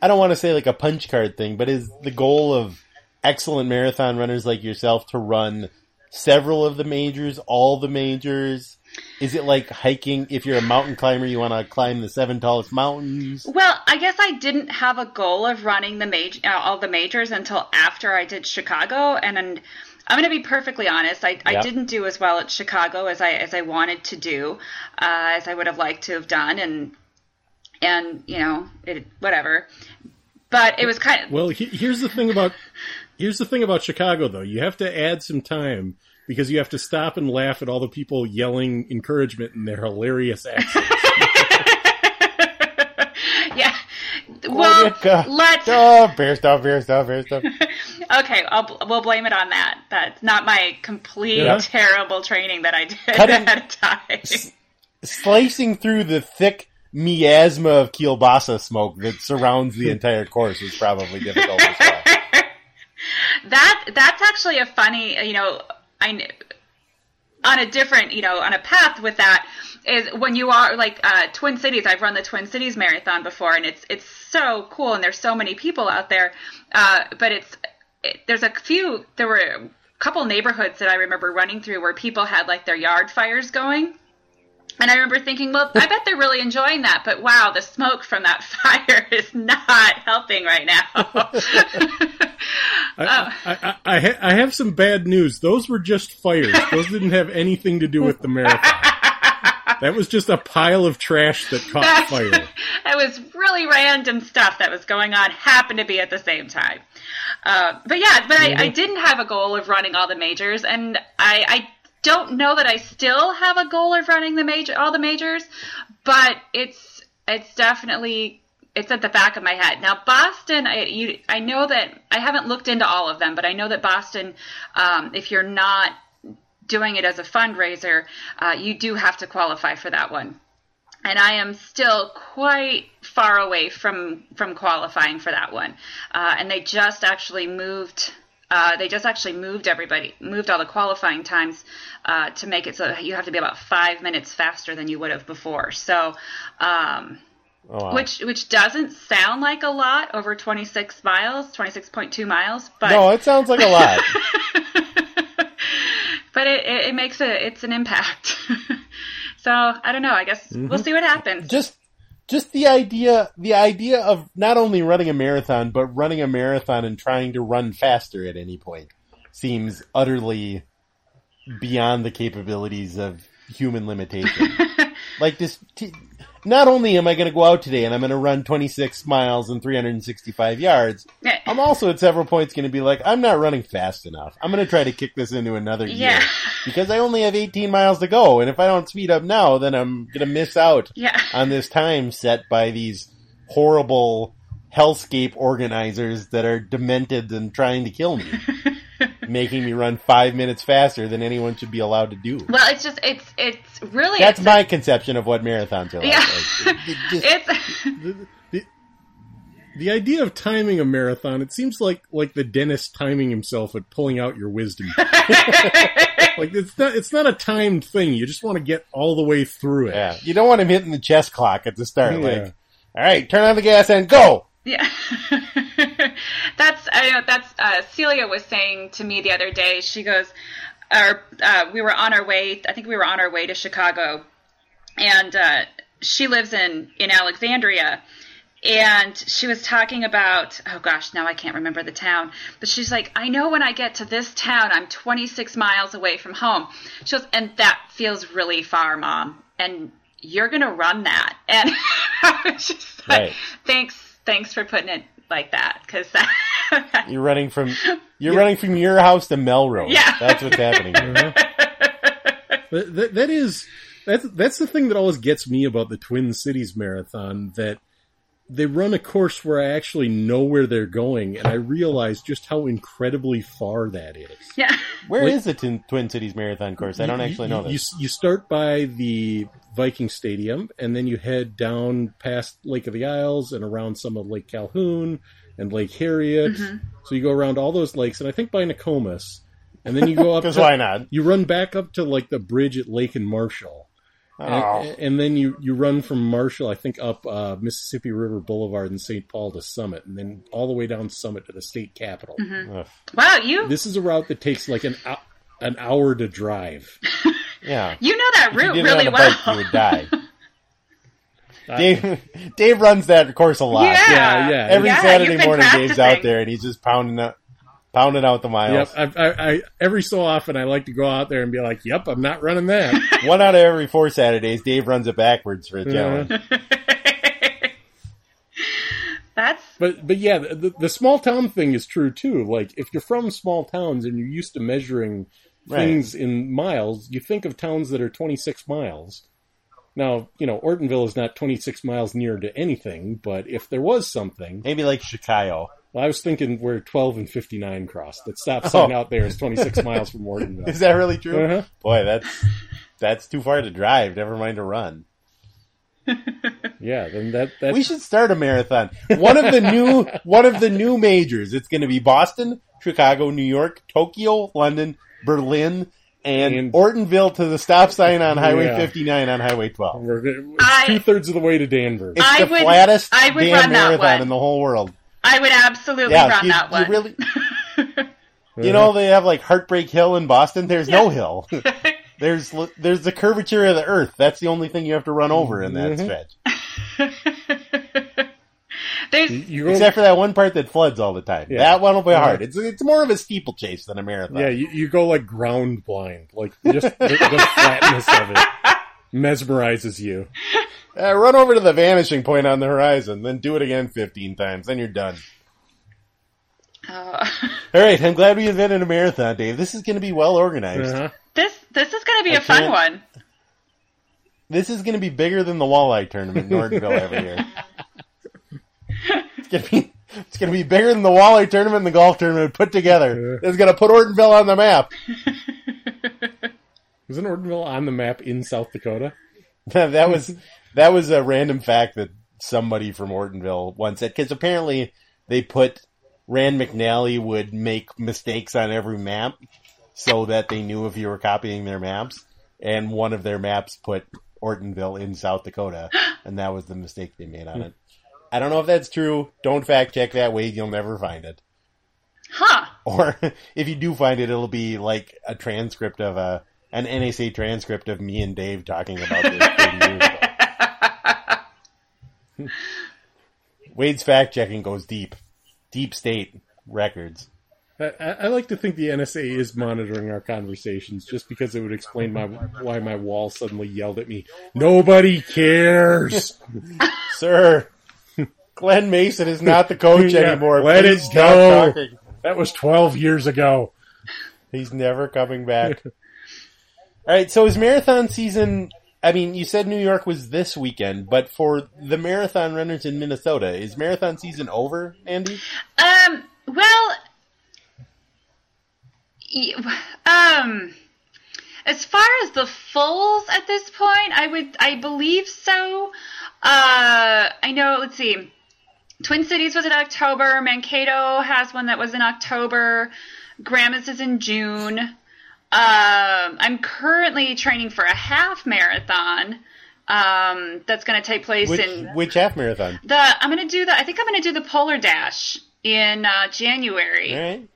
I don't want to say like a punch card thing, but is the goal of excellent marathon runners like yourself to run several of the majors, all the majors? Is it like hiking? If you're a mountain climber, you want to climb the seven tallest mountains. Well, I guess I didn't have a goal of running the major, uh, all the majors until after I did Chicago, and then I'm going to be perfectly honest. I, yep. I didn't do as well at Chicago as I as I wanted to do, uh, as I would have liked to have done, and and you know, it whatever. But it was kind of well. He, here's the thing about here's the thing about Chicago, though. You have to add some time because you have to stop and laugh at all the people yelling encouragement in their hilarious accents. yeah. Well, let's. Oh, bear stuff, bear stuff, bear stuff. okay, I'll, we'll blame it on that. That's not my complete yeah. terrible training that I did Cutting, at a time. S- slicing through the thick miasma of kielbasa smoke that surrounds the entire course is probably difficult as well. That that's actually a funny, you know, I on a different, you know, on a path with that is when you are like uh, Twin Cities. I've run the Twin Cities Marathon before, and it's it's so cool, and there's so many people out there. Uh, but it's it, there's a few. There were a couple neighborhoods that I remember running through where people had like their yard fires going. And I remember thinking, well, I bet they're really enjoying that, but wow, the smoke from that fire is not helping right now. I, I, I, ha- I, have some bad news. Those were just fires. Those didn't have anything to do with the marathon. that was just a pile of trash that caught That's, fire. That was really random stuff that was going on, happened to be at the same time. Uh, but yeah, but I, I, mm-hmm. didn't have a goal of running all the majors, and I, I don't know that I still have a goal of running the major all the majors, but it's it's definitely it's at the back of my head. Now, Boston, I, you, I know that I haven't looked into all of them, but I know that Boston, um, if you're not doing it as a fundraiser, uh, you do have to qualify for that one. And I am still quite far away from from qualifying for that one. Uh, and they just actually moved. Uh, they just actually moved everybody, moved all the qualifying times uh, to make it so you have to be about five minutes faster than you would have before. So. Um, Oh, wow. Which which doesn't sound like a lot over 26 miles, 26.2 miles, but No, it sounds like a lot. but it, it, it, makes a it's an impact. so, I don't know, I guess mm-hmm. we'll see what happens. Just just the idea the idea of not only running a marathon but running a marathon and trying to run faster at any point seems utterly beyond the capabilities of human limitation. like this t- not only am I going to go out today and I'm going to run 26 miles and 365 yards, I'm also at several points going to be like, I'm not running fast enough. I'm going to try to kick this into another yeah. year because I only have 18 miles to go. And if I don't speed up now, then I'm going to miss out yeah. on this time set by these horrible hellscape organizers that are demented and trying to kill me. making me run five minutes faster than anyone should be allowed to do. Well, it's just it's it's really that's my conception of what marathons are like. Yeah, just, it's. The, the, the idea of timing a marathon, it seems like like the dentist timing himself at pulling out your wisdom. like it's not it's not a timed thing. You just want to get all the way through it. Yeah, you don't want him hitting the chest clock at the start. Yeah. Like, all right, turn on the gas and go. Yeah, that's I know that's uh, Celia was saying to me the other day. She goes, "Our uh, we were on our way. I think we were on our way to Chicago, and uh, she lives in in Alexandria." And she was talking about, oh gosh, now I can't remember the town, but she's like, I know when I get to this town, I'm 26 miles away from home. She goes, and that feels really far, mom. And you're going to run that. And I was just like, right. thanks thanks for putting it like that because that You're running from you're running from your house to Melrose. Yeah. That's what's happening. here. Uh-huh. That, that, that is that's that's the thing that always gets me about the Twin Cities Marathon that they run a course where I actually know where they're going, and I realize just how incredibly far that is. Yeah. Where Wait. is the Twin, Twin Cities Marathon course? I don't You- actually you- know you, this. You start by the Viking Stadium, and then you head down past Lake of the Isles and around some of Lake Calhoun and Lake Harriet. Mm-hmm. So you go around all those lakes, and I think by Nokomis, and then you go up. 'Cause to- why not? You run back up to like the bridge at Lake and Marshall. Oh. And, and then you, you run from Marshall, I think, up uh, Mississippi River Boulevard in St. Paul to Summit, and then all the way down Summit to the state capitol. Ugh. Wow, you This is a route that takes like an an hour to drive. Yeah. you know that If you route it on really a well. bike, you would die. Dave, Dave runs that course a lot. Yeah. Yeah, yeah. Every Yeah, Saturday you've been morning, Dave's out there and he's just pounding out, pounding out the miles. Yep, I, I, I every so often I like to go out there and be like, "Yep, I'm not running that." One out of every four Saturdays, Dave runs it backwards for a challenge. That's but but yeah, the, the small town thing is true too. Like if you're from small towns and you're used to measuring things in miles, you think of towns that are 26 miles. Now, you know, Ortonville is not 26 miles near to anything, but if there was something, Maybe like Chicago. well, I was thinking where 12 and 59 cross. That stop sign Oh. out there is 26 miles from Ortonville. Is that really true? Uh-huh. Boy, that's that's too far to drive. Never mind to run. Yeah, then that that's We should start a marathon. One of the new one of the new majors. It's going to be Boston, Chicago, New York, Tokyo, London, Berlin, and, And- Ortonville to the stop sign on Highway Yeah. 59 on Highway 12. two thirds of the way to Danvers. It's I the would- flattest I would damn run that marathon one. in the whole world. I would absolutely Yeah, run you, that you one. really. You know they have like Heartbreak Hill in Boston. There's no hill. There's there's the curvature of the earth. That's the only thing you have to run over in that Mhm. stretch. There's You go, Except for that one part that floods all the time. Yeah. That one will be Yeah. hard. It's it's more of a steeplechase than a marathon. yeah, you, you go like ground blind, like just the, the flatness of it mesmerizes you. Uh, run over to the vanishing point on the horizon, then do it again 15 times. Then you're done. uh, All right, I'm glad we invented a marathon, Dave. This is going to be well organized. Uh-huh. this this is going to be I a fun one. This is going to be bigger than the walleye tournament in Ortonville every year. It's going to be it's to be bigger than the walleye tournament and the golf tournament put together. It's going to put Ortonville on the map. Isn't Ortonville on the map in South Dakota? that was that was a random fact that somebody from Ortonville once said because apparently they put Rand McNally would make mistakes on every map so that they knew if you were copying their maps, and one of their maps put Ortonville in South Dakota, and that was the mistake they made on it. I don't know if that's true. Don't fact check that way; you'll never find it. Huh. Or if you do find it, it'll be like a transcript of a an NSA transcript of me and Dave talking about this 30 years ago. Wade's fact checking goes deep, deep state records. I, I I like to think the NSA is monitoring our conversations just because it would explain my why my wall suddenly yelled at me. Nobody cares. Sir, Glen Mason is not the coach Yeah, anymore. let Please it go. talking. that was twelve years ago. He's never coming back. All right, so is marathon season? I mean, you said New York was this weekend, but for the marathon runners in Minnesota, is marathon season over, Mandy? Um. Well. Um. As far as the fulls at this point, I would, I believe so. Uh, I know. Let's see. Twin Cities was in October. Mankato has one that was in October. Grandma's is in June. Um, I'm currently training for a half marathon. Um, that's going to take place Which, in which half marathon? the. I'm going to do the. I think I'm going to do the Polar Dash in uh, January. All right.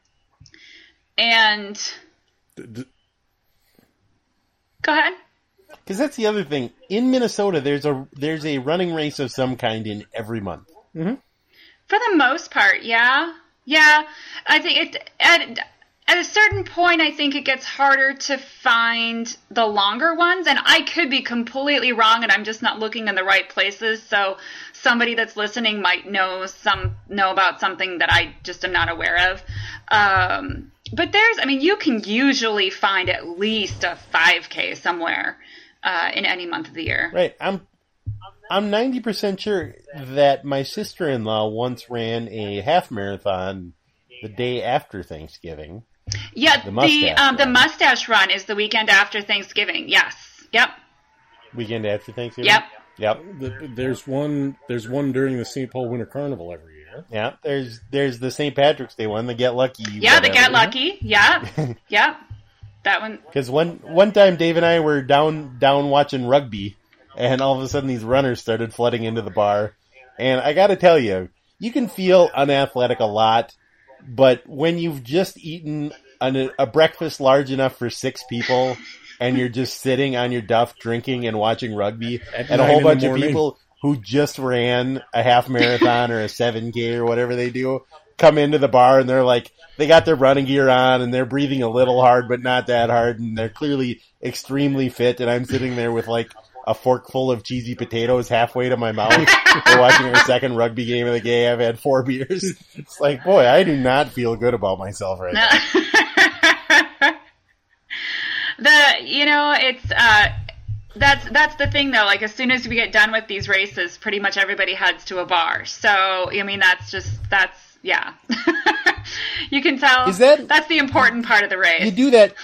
And D- d- go ahead. Because that's the other thing. In Minnesota, there's a there's a running race of some kind in every month. For the most part, yeah, yeah. I think it. And at a certain point, I think it gets harder to find the longer ones, and I could be completely wrong, and I'm just not looking in the right places. So somebody that's listening might know some know about something that I just am not aware of. Um, but there's, I mean, you can usually find at least a 5K somewhere uh, in any month of the year. Right. I'm I'm 90% sure that my sister-in-law once ran a half marathon the day after Thanksgiving. Yeah, The the mustache um, the run. mustache run is the weekend after Thanksgiving. Yes. Yep. Weekend after Thanksgiving? Yep. Yep. There's one. There's one during the St. Paul Winter Carnival every year. Yeah. There's there's the St. Patrick's Day one, the Get Lucky. Yeah, the get lucky. Yeah. yeah. That one. Because one one time Dave and I were down down watching rugby, and all of a sudden these runners started flooding into the bar, and I got to tell you, you can feel unathletic a lot, but when you've just eaten an, a breakfast large enough for six people, and you're just sitting on your duff drinking and watching rugby, At and a whole bunch of people who just ran a half marathon or a 7K or whatever they do come into the bar and they're like, they got their running gear on and they're breathing a little hard, but not that hard. And they're clearly extremely fit. And I'm sitting there with like a fork full of cheesy potatoes halfway to my mouth. We're watching our second rugby game of the day. I've had four beers. It's like, boy, I do not feel good about myself right now. the you know it's uh that's that's the thing though like as soon as we get done with these races pretty much everybody heads to a bar so i mean that's just that's yeah you can tell Is that- that's the important part of the race You do that.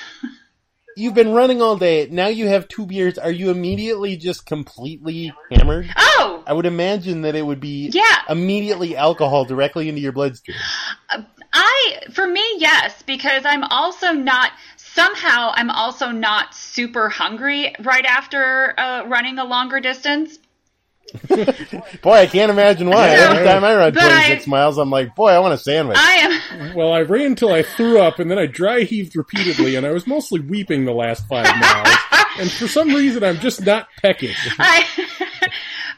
You've been running all day. Now you have two beers. Are you immediately just completely hammered? oh I would imagine that it would be Yeah. immediately alcohol directly into your bloodstream. I, for me, yes, because I'm also not, somehow I'm also not super hungry right after uh, running a longer distance. Boy, I can't imagine why. No, Every time I run but 26 miles, I'm like, boy, I want a sandwich. I am, Well, I ran until I threw up, and then I dry heaved repeatedly, and I was mostly weeping the last five miles. And for some reason, I'm just not pecking. I,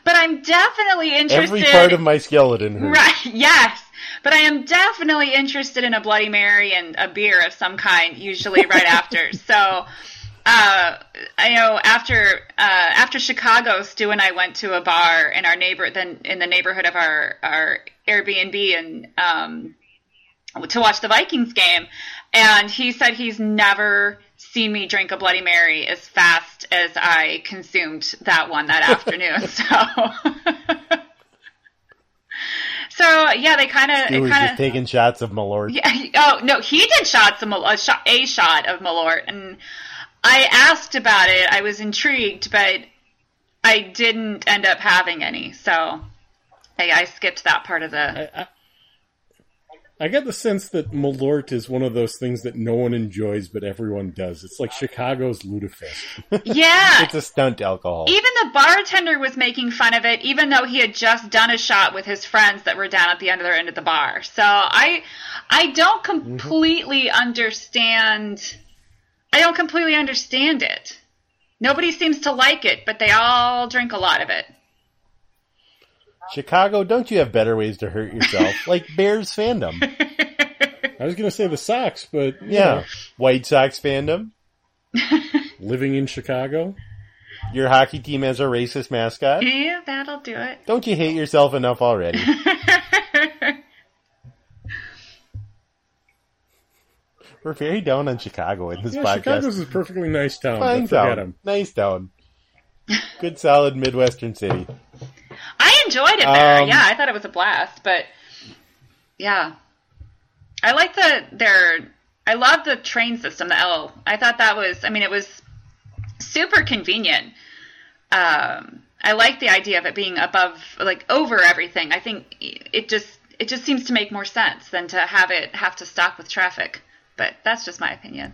but I'm definitely interested. Every part of my skeleton hurts. Right, yes. But I am definitely interested in a Bloody Mary and a beer of some kind, usually right after. So, uh, I know after uh, after Chicago, Stu and I went to a bar in our neighbor, then in the neighborhood of our our Airbnb, and um, to watch the Vikings game. And he said he's never seen me drink a Bloody Mary as fast as I consumed that one that afternoon. So. So yeah, they kind of He it was kind just of taking shots of Malort. yeah. Oh no, he did shots of Mal- a shot, a shot of Malort, and I asked about it. I was intrigued, but I didn't end up having any, so I, I skipped that part of the. I get the sense that Malort is one of those things that no one enjoys, but everyone does. It's like Chicago's lutefisk. Yeah, It's a stunt alcohol. even the bartender was making fun of it, even though he had just done a shot with his friends that were down at the other end of the bar. So I, I don't mm-hmm. completely understand. I don't completely understand it. Nobody seems to like it, but they all drink a lot of it. Chicago, don't you have better ways to hurt yourself? like Bears fandom. I was going to say the Sox, but you Yeah. know, White Sox fandom. living in Chicago. Your hockey team has a racist mascot. Yeah, that'll do it. Don't you hate yourself enough already? We're very down on Chicago in this Yeah, podcast. Chicago's a perfectly nice town. Fine but forget town. 'em. Nice town. Good solid Midwestern city. I enjoyed it there. Um, yeah, I thought it was a blast, but yeah, I like the their. I love the train system, the L. I thought that was. I mean, it was super convenient. Um, I like the idea of it being above, like over everything. I think it just it just seems to make more sense than to have it have to stop with traffic. But that's just my opinion.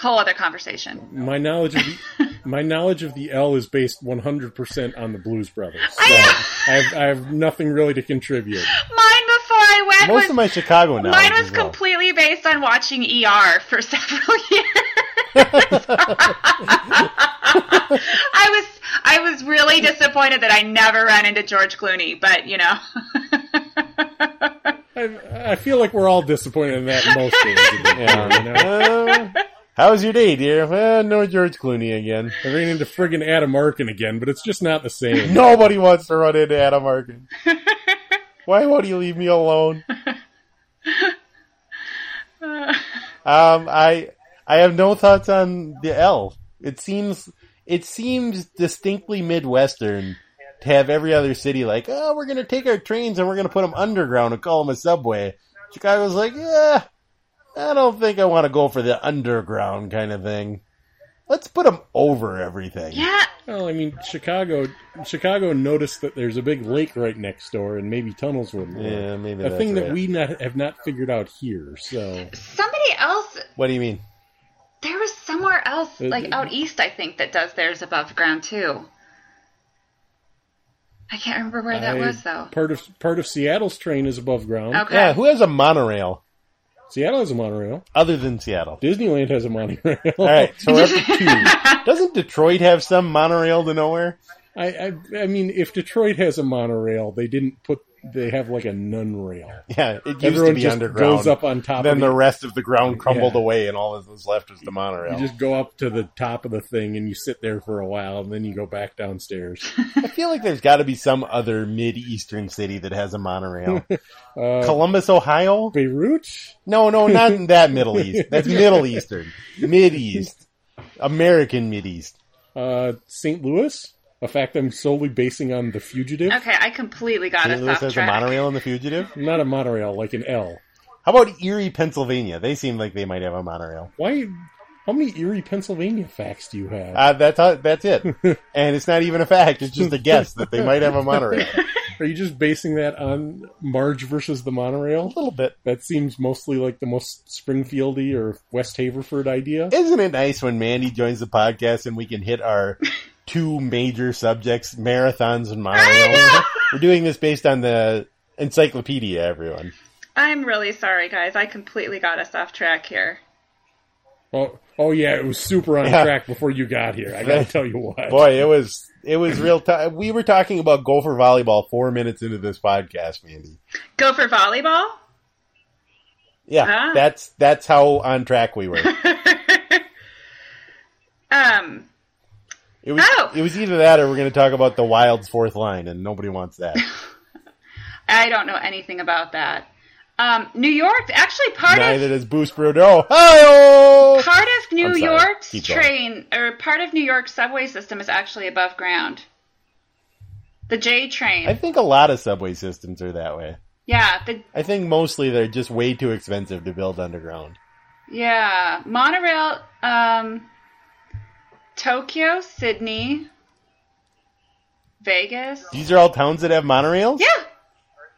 Whole other conversation. My knowledge of the my knowledge of the L is based 100% on the Blues Brothers. So I- I have, I have nothing really to contribute. Mine before I went Most was of my Chicago knowledge Mine was as well. completely based on watching ER for several years. I was I was really disappointed that I never ran into George Clooney, but you know. I, I feel like we're all disappointed in that most days. Of the year, you know? Uh, how was your day, dear? Well, no George Clooney again. I ran into friggin' Adam Arkin again, but it's just not the same. Nobody wants to run into Adam Arkin. Why won't he leave me alone? Um, I I have no thoughts on the L. It seems it seems distinctly midwestern to have every other city like, oh, we're gonna take our trains and we're gonna put them underground and call them a subway. Chicago's like, yeah, I don't think I want to go for the underground kind of thing. Let's put them over everything. Yeah. Well, I mean, Chicago, Chicago noticed that there's a big lake right next door, and maybe tunnels would work. Yeah, maybe a that's thing that we not, have not figured out here. So Somebody else. What do you mean? There was somewhere else, Uh, like out east, I think, that does theirs above ground too. I can't remember where that I- was though. Part of part of Seattle's train is above ground. Okay. Yeah, who has a monorail Seattle has a monorail. other than Seattle? Disneyland has a monorail. All right, so we're up to two. Doesn't Detroit have some monorail to nowhere? I, I I mean, if Detroit has a monorail, they didn't put. They have like a nun rail. Yeah, it used Everyone to be just underground. goes up on top. Of it. Then of the rest of the ground crumbled Yeah. away, and all that was left was the monorail. You just go up to the top of the thing and you sit there for a while, and then you go back downstairs. I feel like there's got to be some other mid-eastern city that has a monorail. Uh, Columbus, Ohio? Beirut. No, no, not in that Middle East. That's Middle Eastern, Mid East, American Mid East. Uh, St. Louis. A fact I'm solely basing on the fugitive. Okay, I completely got St. us Louis off has a monorail in the Fugitive. Not a monorail, like an L. How about Erie, Pennsylvania? They seem like they might have a monorail. Why? How many Erie, Pennsylvania facts do you have? Uh, that's how, that's it, and it's not even a fact. It's just a guess that they might have a monorail. Are you just basing that on Marge versus the monorail? A little bit. That seems mostly like the most Springfieldy or West Haverford idea. Isn't it nice when Mandy joins the podcast and we can hit our two major subjects, marathons and miles. We're doing this based on the encyclopedia, everyone. I'm really sorry, guys. I completely got us off track here. Oh, oh yeah, it was super on Yeah. track before you got here. I gotta tell you what. Boy, it was it was real time. We were talking about Gopher volleyball four minutes into this podcast, Mandy. Go for volleyball? Yeah, Ah. that's that's how on track we were. Um, It was Oh. it was either that or we're going to talk about the Wild's fourth line, and nobody wants that. I don't know anything about that. Um, New York, actually, part Neither of does Bruce Boudreau. Hi-oh! part of New York's train or part of New York's subway system is actually above ground. The J train. I think a lot of subway systems are that way. yeah, the I think mostly they're just way too expensive to build underground. yeah monorail. Um, Tokyo, Sydney, Vegas. These are all towns that have monorails. Yeah.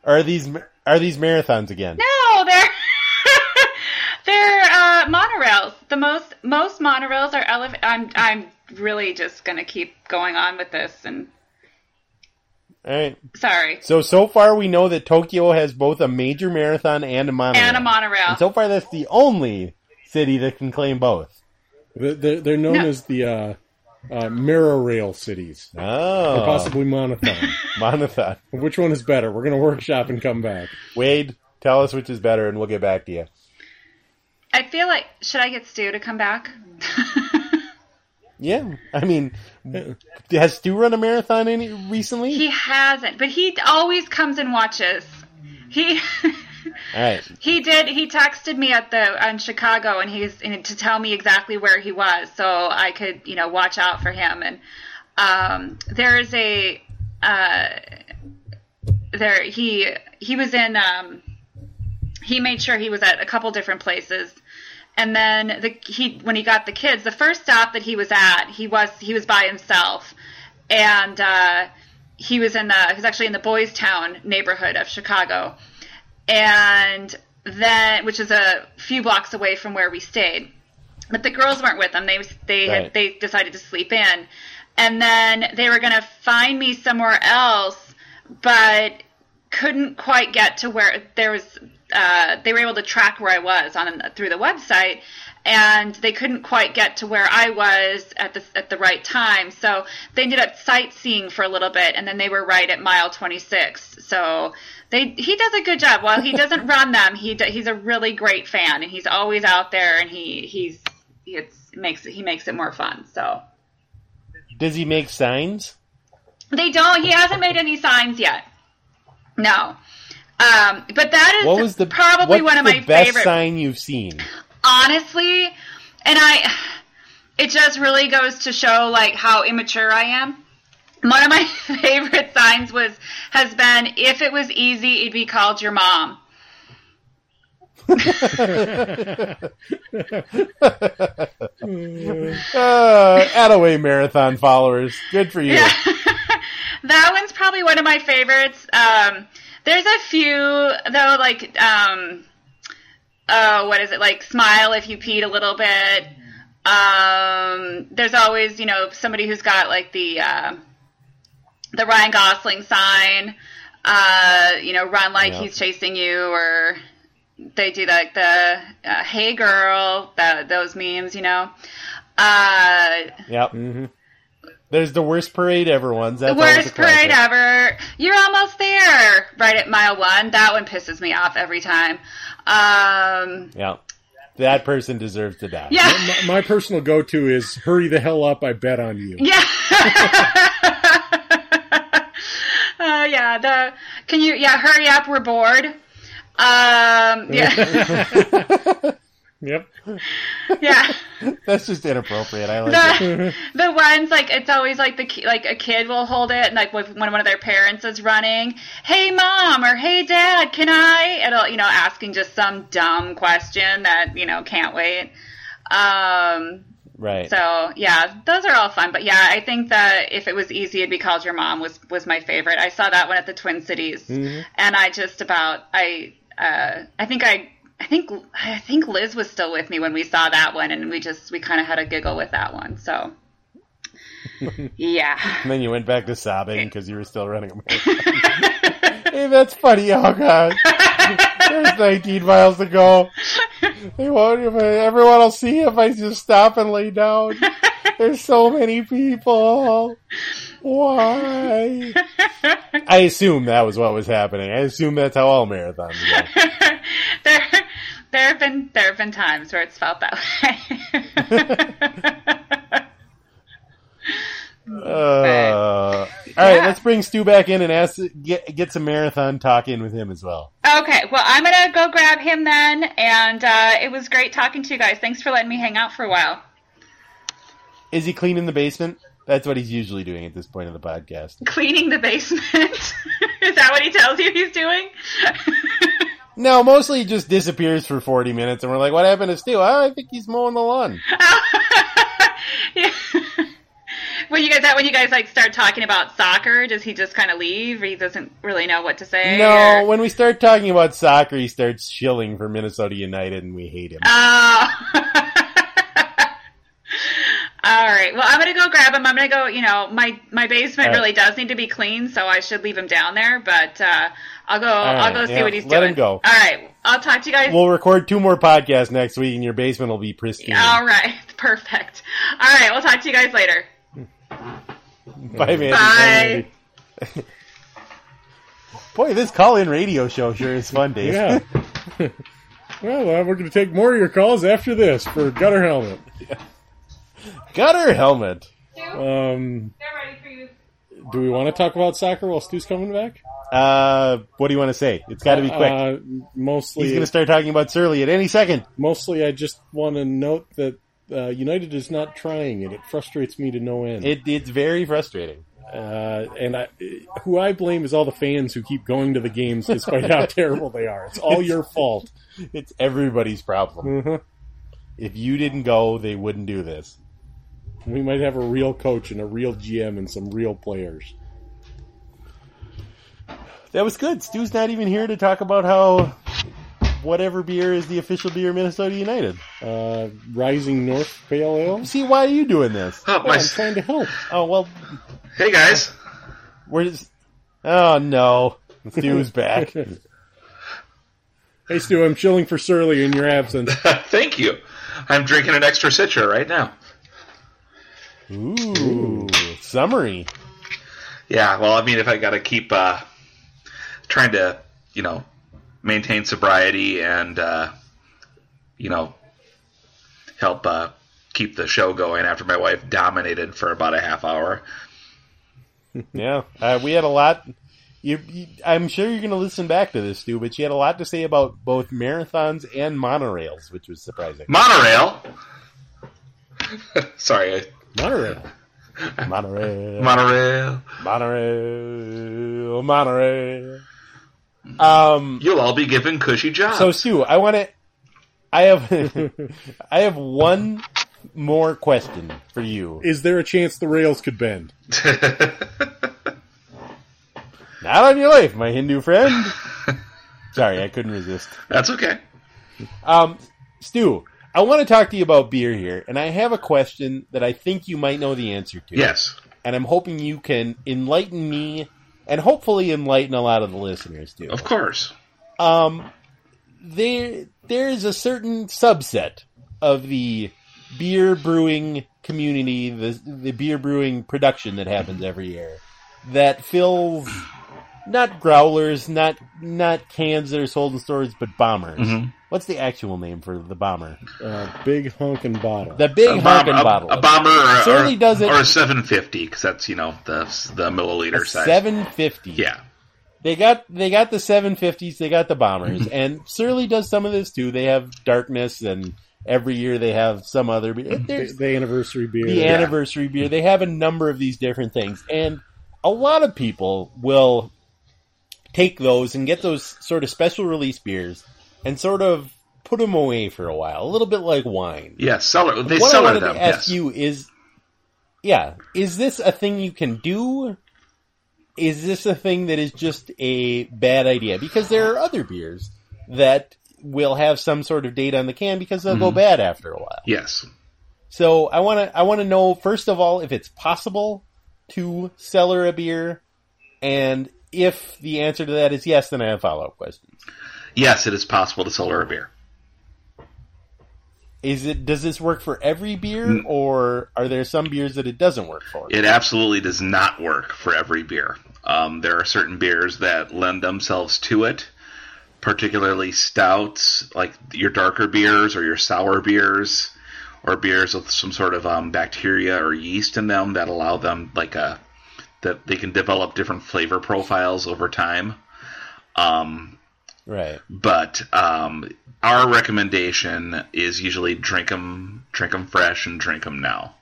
Are these are these marathons again? No, they're they're uh, monorails. The most most monorails are elev- I'm I'm really just gonna keep going on with this and All right. sorry. So so far we know that Tokyo has both a major marathon and a monorail. And a monorail. And so far that's the only city that can claim both. They're, they're they're known No. as the uh, uh, mirror rail cities, Oh, or possibly monothon. monothon. Which one is better? We're gonna workshop and come back. Wade, tell us which is better, and we'll get back to you. I feel like should I get Stu to come back? Yeah, I mean, has Stu run a marathon any recently? he hasn't, but he always comes and watches. He He did. He texted me at the on Chicago, and he's and to tell me exactly where he was, so I could you know watch out for him. And um, there is a uh, there he he was in. Um, he made sure he was at a couple different places. And then the he when he got the kids, the first stop that he was at, he was he was by himself, and uh, he was in the he was actually in the Boys Town neighborhood of Chicago, and then which is a few blocks away from where we stayed. But the girls weren't with them. They they Right. had they decided to sleep in, and then they were gonna find me somewhere else, but couldn't quite get to where there was. Uh, they were able to track where I was on through the website, and they couldn't quite get to where I was at the at the right time. So they ended up sightseeing for a little bit, and then they were right at mile 26. So they he does a good job. While he doesn't run them, he he's a really great fan, and he's always out there, and he he's it's makes it he makes it more fun. So Does he make signs? they don't. He hasn't made any signs yet. No. Um, but that is What was the probably one of the my best favorite sign you've seen? Honestly and i it just really goes to show like how immature i am one of my favorite signs was has been if it was easy it'd be called your mom Uh, Attaway marathon followers. Good for you. that one's probably one of my favorites um there's a few though like um uh what is it like smile if you peed a little bit um there's always you know somebody who's got like the uh the Ryan Gosling sign uh you know run like Yeah. he's chasing you or they do like the uh, hey girl the, those memes you know uh Yep. There's the worst parade ever ones. That's the worst parade ever. You're almost there. Right at mile one. That one pisses me off every time. Um, Yeah. That person deserves to die. yeah, My, my personal go-to is "Hurry the hell up! I bet on you." yeah. uh, yeah. The can you? Yeah, hurry up. We're bored. Um, yeah, Yep. yeah. That's just inappropriate. I like it. the the ones like it's always like the ki- like a kid will hold it and like with, when one of their parents is running, hey mom or hey dad, can I? It'll you know asking just some dumb question that you know can't wait. Um, Right. so yeah, those are all fun. But yeah, I think that if it was easy, it'd be called your mom was was my favorite. I saw that one at the Twin Cities, and I just about I uh, I think I. I think I think Liz was still with me when we saw that one, and we just we kind of had a giggle with that one. So, yeah, And then you went back to sobbing because you were still running a marathon. hey, that's funny. Oh, God. There's 19 miles to go. They won't, everyone will see if I just stop and lay down. There's so many people. Why? I assume that was what was happening. I assume that's how all marathons go. There have been there have been times where it's felt that way. Uh, all right, let's bring Stu back in and ask get get some marathon talk in with him as well. okay, well I'm gonna go grab him then, and uh, it was great talking to you guys. Thanks for letting me hang out for a while. Is he cleaning the basement? That's what he's usually doing at this point of the podcast. Cleaning the basement. Is that what he tells you he's doing? No, mostly he just disappears for 40 minutes and we're like, what happened to Stu? Oh, I think he's mowing the lawn. Yeah. when you guys that when you guys like start talking about soccer, does he just kind of leave, or he doesn't really know what to say? No, or- when we start talking about soccer, he starts shilling for Minnesota United and we hate him. Oh. All right. Well, I'm gonna go grab him. I'm gonna go. You know, my my basement All right. really does need to be clean, so I should leave him down there. But uh, I'll go. I'll go see yeah, what he's let doing. Let him go. All right. I'll talk to you guys. We'll record two more podcasts next week and your basement will be pristine. All right. Perfect. All right. We'll talk to you guys later. Bye, man. Bye. Boy, this call-in radio show sure is fun, Dave. Yeah. well, uh, we're going to take more of your calls after this for Gutter Helmet. Gutter helmet. Um, They're ready for you. do we want to talk about soccer while Stu's coming back? Uh, what do you want to say? It's got to be quick. Uh, mostly, He's going to start talking about Surly at any second. mostly, I just want to note that uh, United is not trying it. It frustrates me to no end. It, it's very frustrating. uh, and I, who I blame is all the fans who keep going to the games despite how terrible they are. It's all your fault. It's everybody's problem. Mhm. If you didn't go, they wouldn't do this. We might have a real coach and a real GM and some real players. That was good. Stu's not even here to talk about how whatever beer is the official beer of Minnesota United. Uh, Rising North Pale Ale. See, why are you doing this? Oh, Oh, my, I'm trying to help. Oh, well, hey guys. we're just... Oh, no. Stu's back. Hey Stu, I'm chilling for Surly in your absence. Thank you. I'm drinking an extra Citra right now. Ooh, summary. Yeah, well, I mean, if I got to keep uh, trying to, you know, maintain sobriety and, uh, you know, help uh, keep the show going after my wife dominated for about a half hour. Yeah, uh, we had a lot. You, you, I'm sure you're going to listen back to this, Stu, but you had a lot to say about both marathons and monorails, which was surprising. Monorail. Sorry, I, Monorail. Monorail. monorail. Monorail. Monorail. Um, You'll all be given cushy jobs. so Stu, I want to. I have, I have one more question for you. Is there a chance the rails could bend? Not on your life, my Hindu friend. Sorry, I couldn't resist. That's okay. Um, Stu, I want to talk to you about beer here, and I have a question that I think you might know the answer to. Yes. And I'm hoping you can enlighten me and hopefully enlighten a lot of the listeners too. Of course. Um, there, there is a certain subset of the beer brewing community, the, the beer brewing production that happens every year that fills not growlers, not, not cans that are sold in stores, but bombers. Mhm. What's the actual name for the bomber? Uh, big honking bottle. The big a, bomb- honkin' a- bottle. a bomber or, Surly or, does it- or a 750 because that's you know the the milliliter size. Seven fifty. Yeah. They got they got the seven fifties. They got the bombers, and Surly does some of this too. They have darkness, and every year they have some other. beer. the, There's the anniversary beer. the anniversary beer. They have a number of these different things, and a lot of people will take those and get those sort of special release beers and sort of put them away for a while, a little bit like wine. Yeah, cellar. They what I cellar wanted them. to ask yes. you is, yeah, is this a thing you can do? Is this a thing that is just a bad idea? Because there are other beers that will have some sort of date on the can because they'll go Mhm. bad after a while. Yes. So I want to I want to know first of all if it's possible to cellar a beer, and if the answer to that is yes, then I have follow up questions. Yes, it is possible to cellar a beer. Is it does this work for every beer, or are there some beers that it doesn't work for? It absolutely does not work for every beer. Um, there are certain beers that lend themselves to it, particularly stouts, like your darker beers or your sour beers, or beers with some sort of um, bacteria or yeast in them that allow them like a that they can develop different flavor profiles over time. Um, Right. but um, our recommendation is usually drink them, drink them fresh, and drink them now.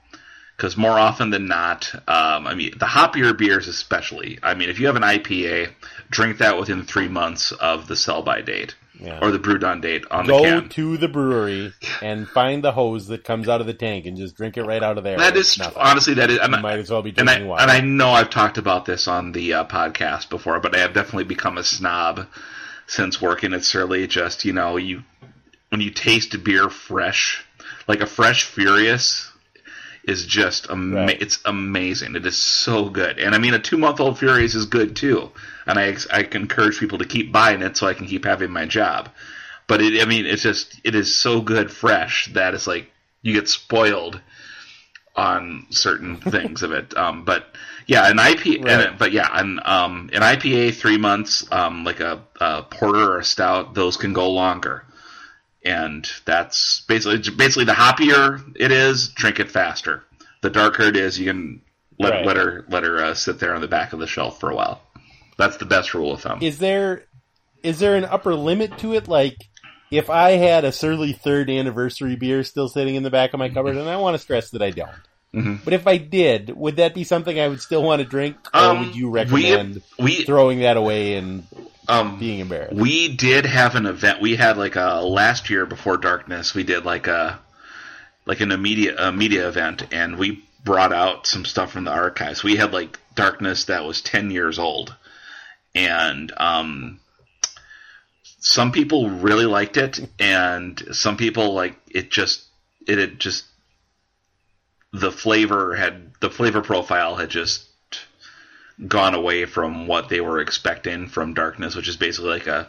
Because more often than not, um, I mean, the hoppier beers especially. I mean, if you have an IPA, drink that within three months of the sell by date Yeah. or the brew done date on Go the can. to the brewery and find the hose that comes out of the tank and just drink it right out of there. That is nothing. honestly that is. You And, might as well be and I water. and I know I've talked about this on the uh, podcast before, but I have definitely become a snob since working at Surly. Just you know, you when you taste beer fresh, like a fresh Furious, is just ama- Right. it's amazing. It is so good, and I mean a two month old Furious is good too. And I I encourage people to keep buying it so I can keep having my job. But it, I mean, it's just it is so good fresh that it's like you get spoiled on certain things of it. Um, but yeah, an IPA, Right. and, but yeah, an um, an IPA three months, um, like a, a porter or a stout, those can go longer. And that's basically basically the hoppier it is, drink it faster. The darker it is, you can let Right. let her let her uh, sit there on the back of the shelf for a while. That's the best rule of thumb. Is there is there an upper limit to it? Like, if I had a Surly third anniversary beer still sitting in the back of my cupboard, and I want to stress that I don't. Mhm. But if I did, would that be something I would still want to drink, or Um, would you we- recommend we- throwing that away and um, being embarrassed? We did have an event. We had like a last year before darkness. We did like a like an immediate a media event, and we brought out some stuff from the archives. We had like darkness that was ten years old, and um, some people really liked it, and some people like it just it had just the flavor had the flavor profile had just gone away from what they were expecting from darkness, which is basically like a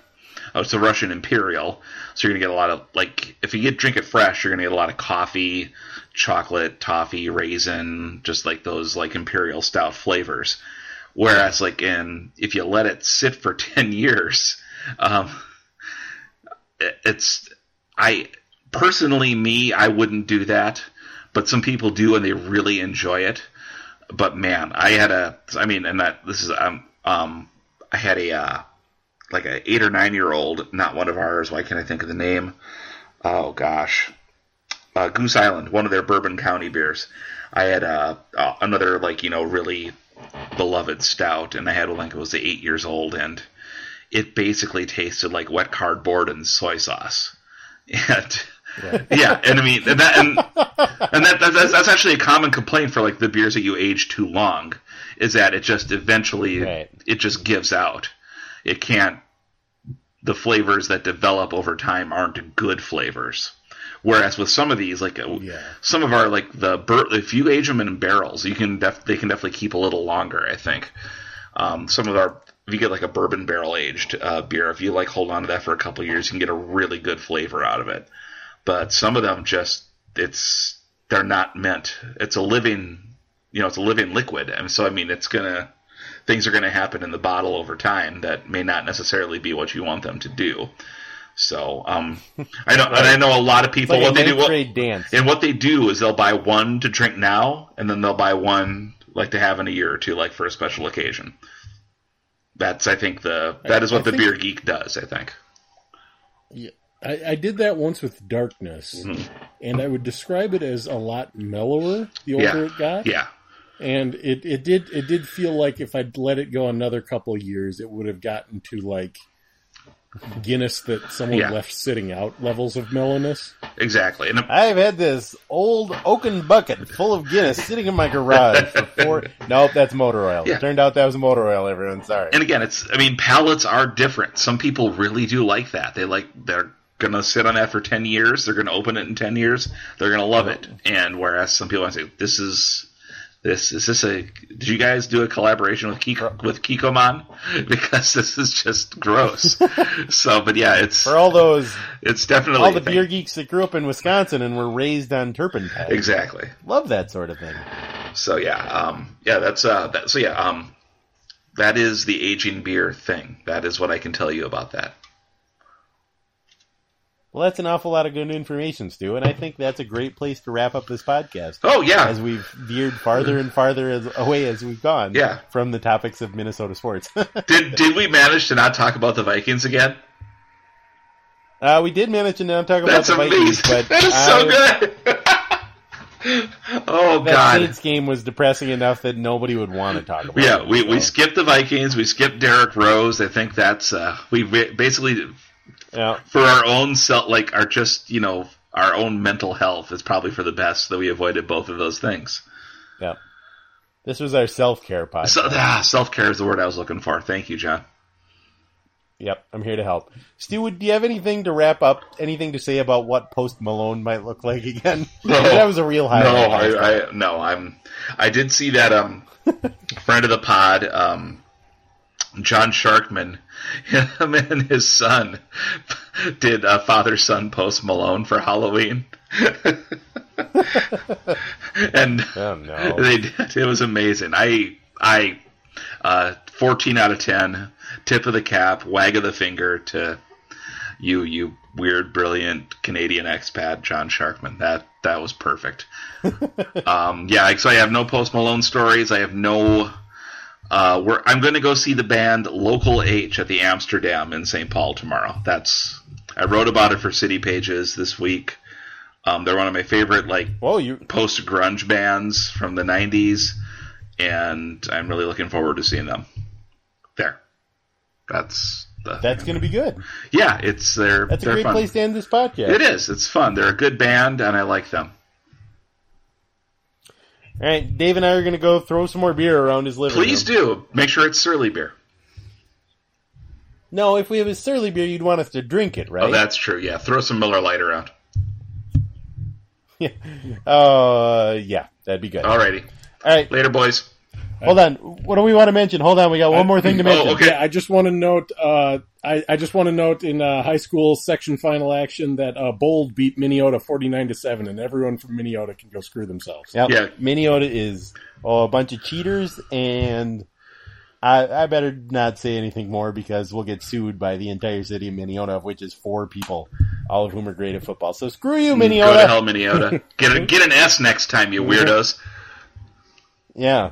Oh, it's a Russian Imperial, so you're gonna get a lot of like if you get drink it fresh, you're gonna get a lot of coffee, chocolate, toffee, raisin, just like those like Imperial stout flavors. Whereas like in if you let it sit for ten years, um, it's I personally me I wouldn't do that, but some people do and they really enjoy it. But man, I had a I mean, and that this is um um I had a uh, like a eight or nine year old, not one of ours. Why can't I think of the name? Oh gosh, uh, Goose Island, one of their Bourbon County beers. I had uh, uh, another like you know really beloved stout, and I had one like it was eight years old, and it basically tasted like wet cardboard and soy sauce. And yeah, and I mean, and that and, and that, that that's, that's actually a common complaint for like the beers that you age too long, is that it just eventually Right. it just gives out. It can't. The flavors that develop over time aren't good flavors. Whereas with some of these, like Yeah. some of our like the bur- if you age them in barrels, you can def- they can definitely keep a little longer. I think. Um, some of our if you get like a bourbon barrel aged uh, beer, if you like hold on to that for a couple years, you can get a really good flavor out of it. But some of them just it's they're not meant. It's a living, you know, it's a living liquid, and so I mean, it's gonna things are gonna happen in the bottle over time that may not necessarily be what you want them to do. So um, I know, and I know a lot of people like what they do. What, grade dance. and what they do is they'll buy one to drink now, and then they'll buy one like to have in a year or two, like for a special occasion. That's I think the that is what I the think- beer geek does. I think. Yeah, I, I did that once with Darkness, mm-hmm. and I would describe it as a lot mellower the older Yeah. it got. Yeah. and it, it did it did feel like if I'd let it go another couple of years, it would have gotten to like Guinness that someone Yeah. left sitting out levels of mellowness. Exactly. And I've had this old oaken bucket full of Guinness sitting in my garage for four. Nope, that's motor oil. Yeah. Turned out that was motor oil. Everyone, sorry. and again, it's I mean, palates are different. Some people really do like that. They like they're gonna sit on that for ten years. They're gonna open it in ten years. They're gonna love it. And whereas some people might say, "This is this is this a did you guys do a collaboration with Kiko, with Kikkoman because this is just gross." so, but yeah, it's For all those, it's definitely all the beer geeks that grew up in Wisconsin and were raised on turpentine, exactly. love that sort of thing. So yeah, um, yeah, that's uh, that, so yeah, um, that is the aging beer thing. That is what I can tell you about that. Well, that's an awful lot of good information, Stu, and I think that's a great place to wrap up this podcast. Oh yeah, As we've veered farther and farther as, away as we've gone Yeah. from the topics of Minnesota sports. did did we manage to not talk about the Vikings again? uh, we did manage to not talk about That's the Vikings, amazing. but that is I- so good. oh that god. Saints game was depressing enough that nobody would want to talk about Yeah, it. we, we so, skipped the Vikings. We skipped Derrick Rose. I think that's uh, we basically yeah. for our own self, like our just you know our own mental health is probably for the best that we avoided both of those things. Yeah. This was our self care podcast. So ah, self care is the word I was looking for. Thank you, Jon. Yep, I'm here to help. Stu, do you have anything to wrap up? Anything to say about what Post Malone might look like again? No. that was a real No. I, I no, I'm. I did see that. Um, friend of the pod, um, John Sharkman, him and his son did uh, father son Post Malone for Halloween. and Oh, no. they did. It was amazing. I I uh, fourteen out of ten. Tip of the cap, wag of the finger to you, you weird, brilliant Canadian expat, John Sharkman. That that was perfect. um, yeah, so I have no Post Malone stories. I have no. Uh, we're, I'm going to go see the band Local H at the Amsterdam in St. Paul tomorrow. That's I wrote about it for City Pages this week. Um, they're one of my favorite like Whoa, you post grunge bands from the 90s, and I'm really looking forward to seeing them there. That's the that's going to be good. yeah. It's they're That's a great fun. place to end this podcast. It is. It's fun. They're a good band, and I like them. All right, Dave and I are going to go throw some more beer around his living Please room. do make sure it's Surly beer. No, if we have a surly beer, you'd want us to drink it, right? Oh, that's true. Yeah, throw some Miller Lite around. yeah. Uh, yeah, that'd be good. Alrighty, All right, later, boys. Hold on. What do we want to mention? Hold on. We got one more thing to mention. Oh, okay. Yeah, I just want to note. Uh, I, I just want to note in uh, high school section final action that uh, Bold beat Minneota forty nine to seven, and everyone from Minneota can go screw themselves. Yep. Yeah. Minneota is oh, a bunch of cheaters, and I, I better not say anything more because we'll get sued by the entire city of Minneota, of which is four people, all of whom are great at football. So screw you, Minneota. Go to hell, Minneota. Get a, get an S next time, you weirdos. Yeah,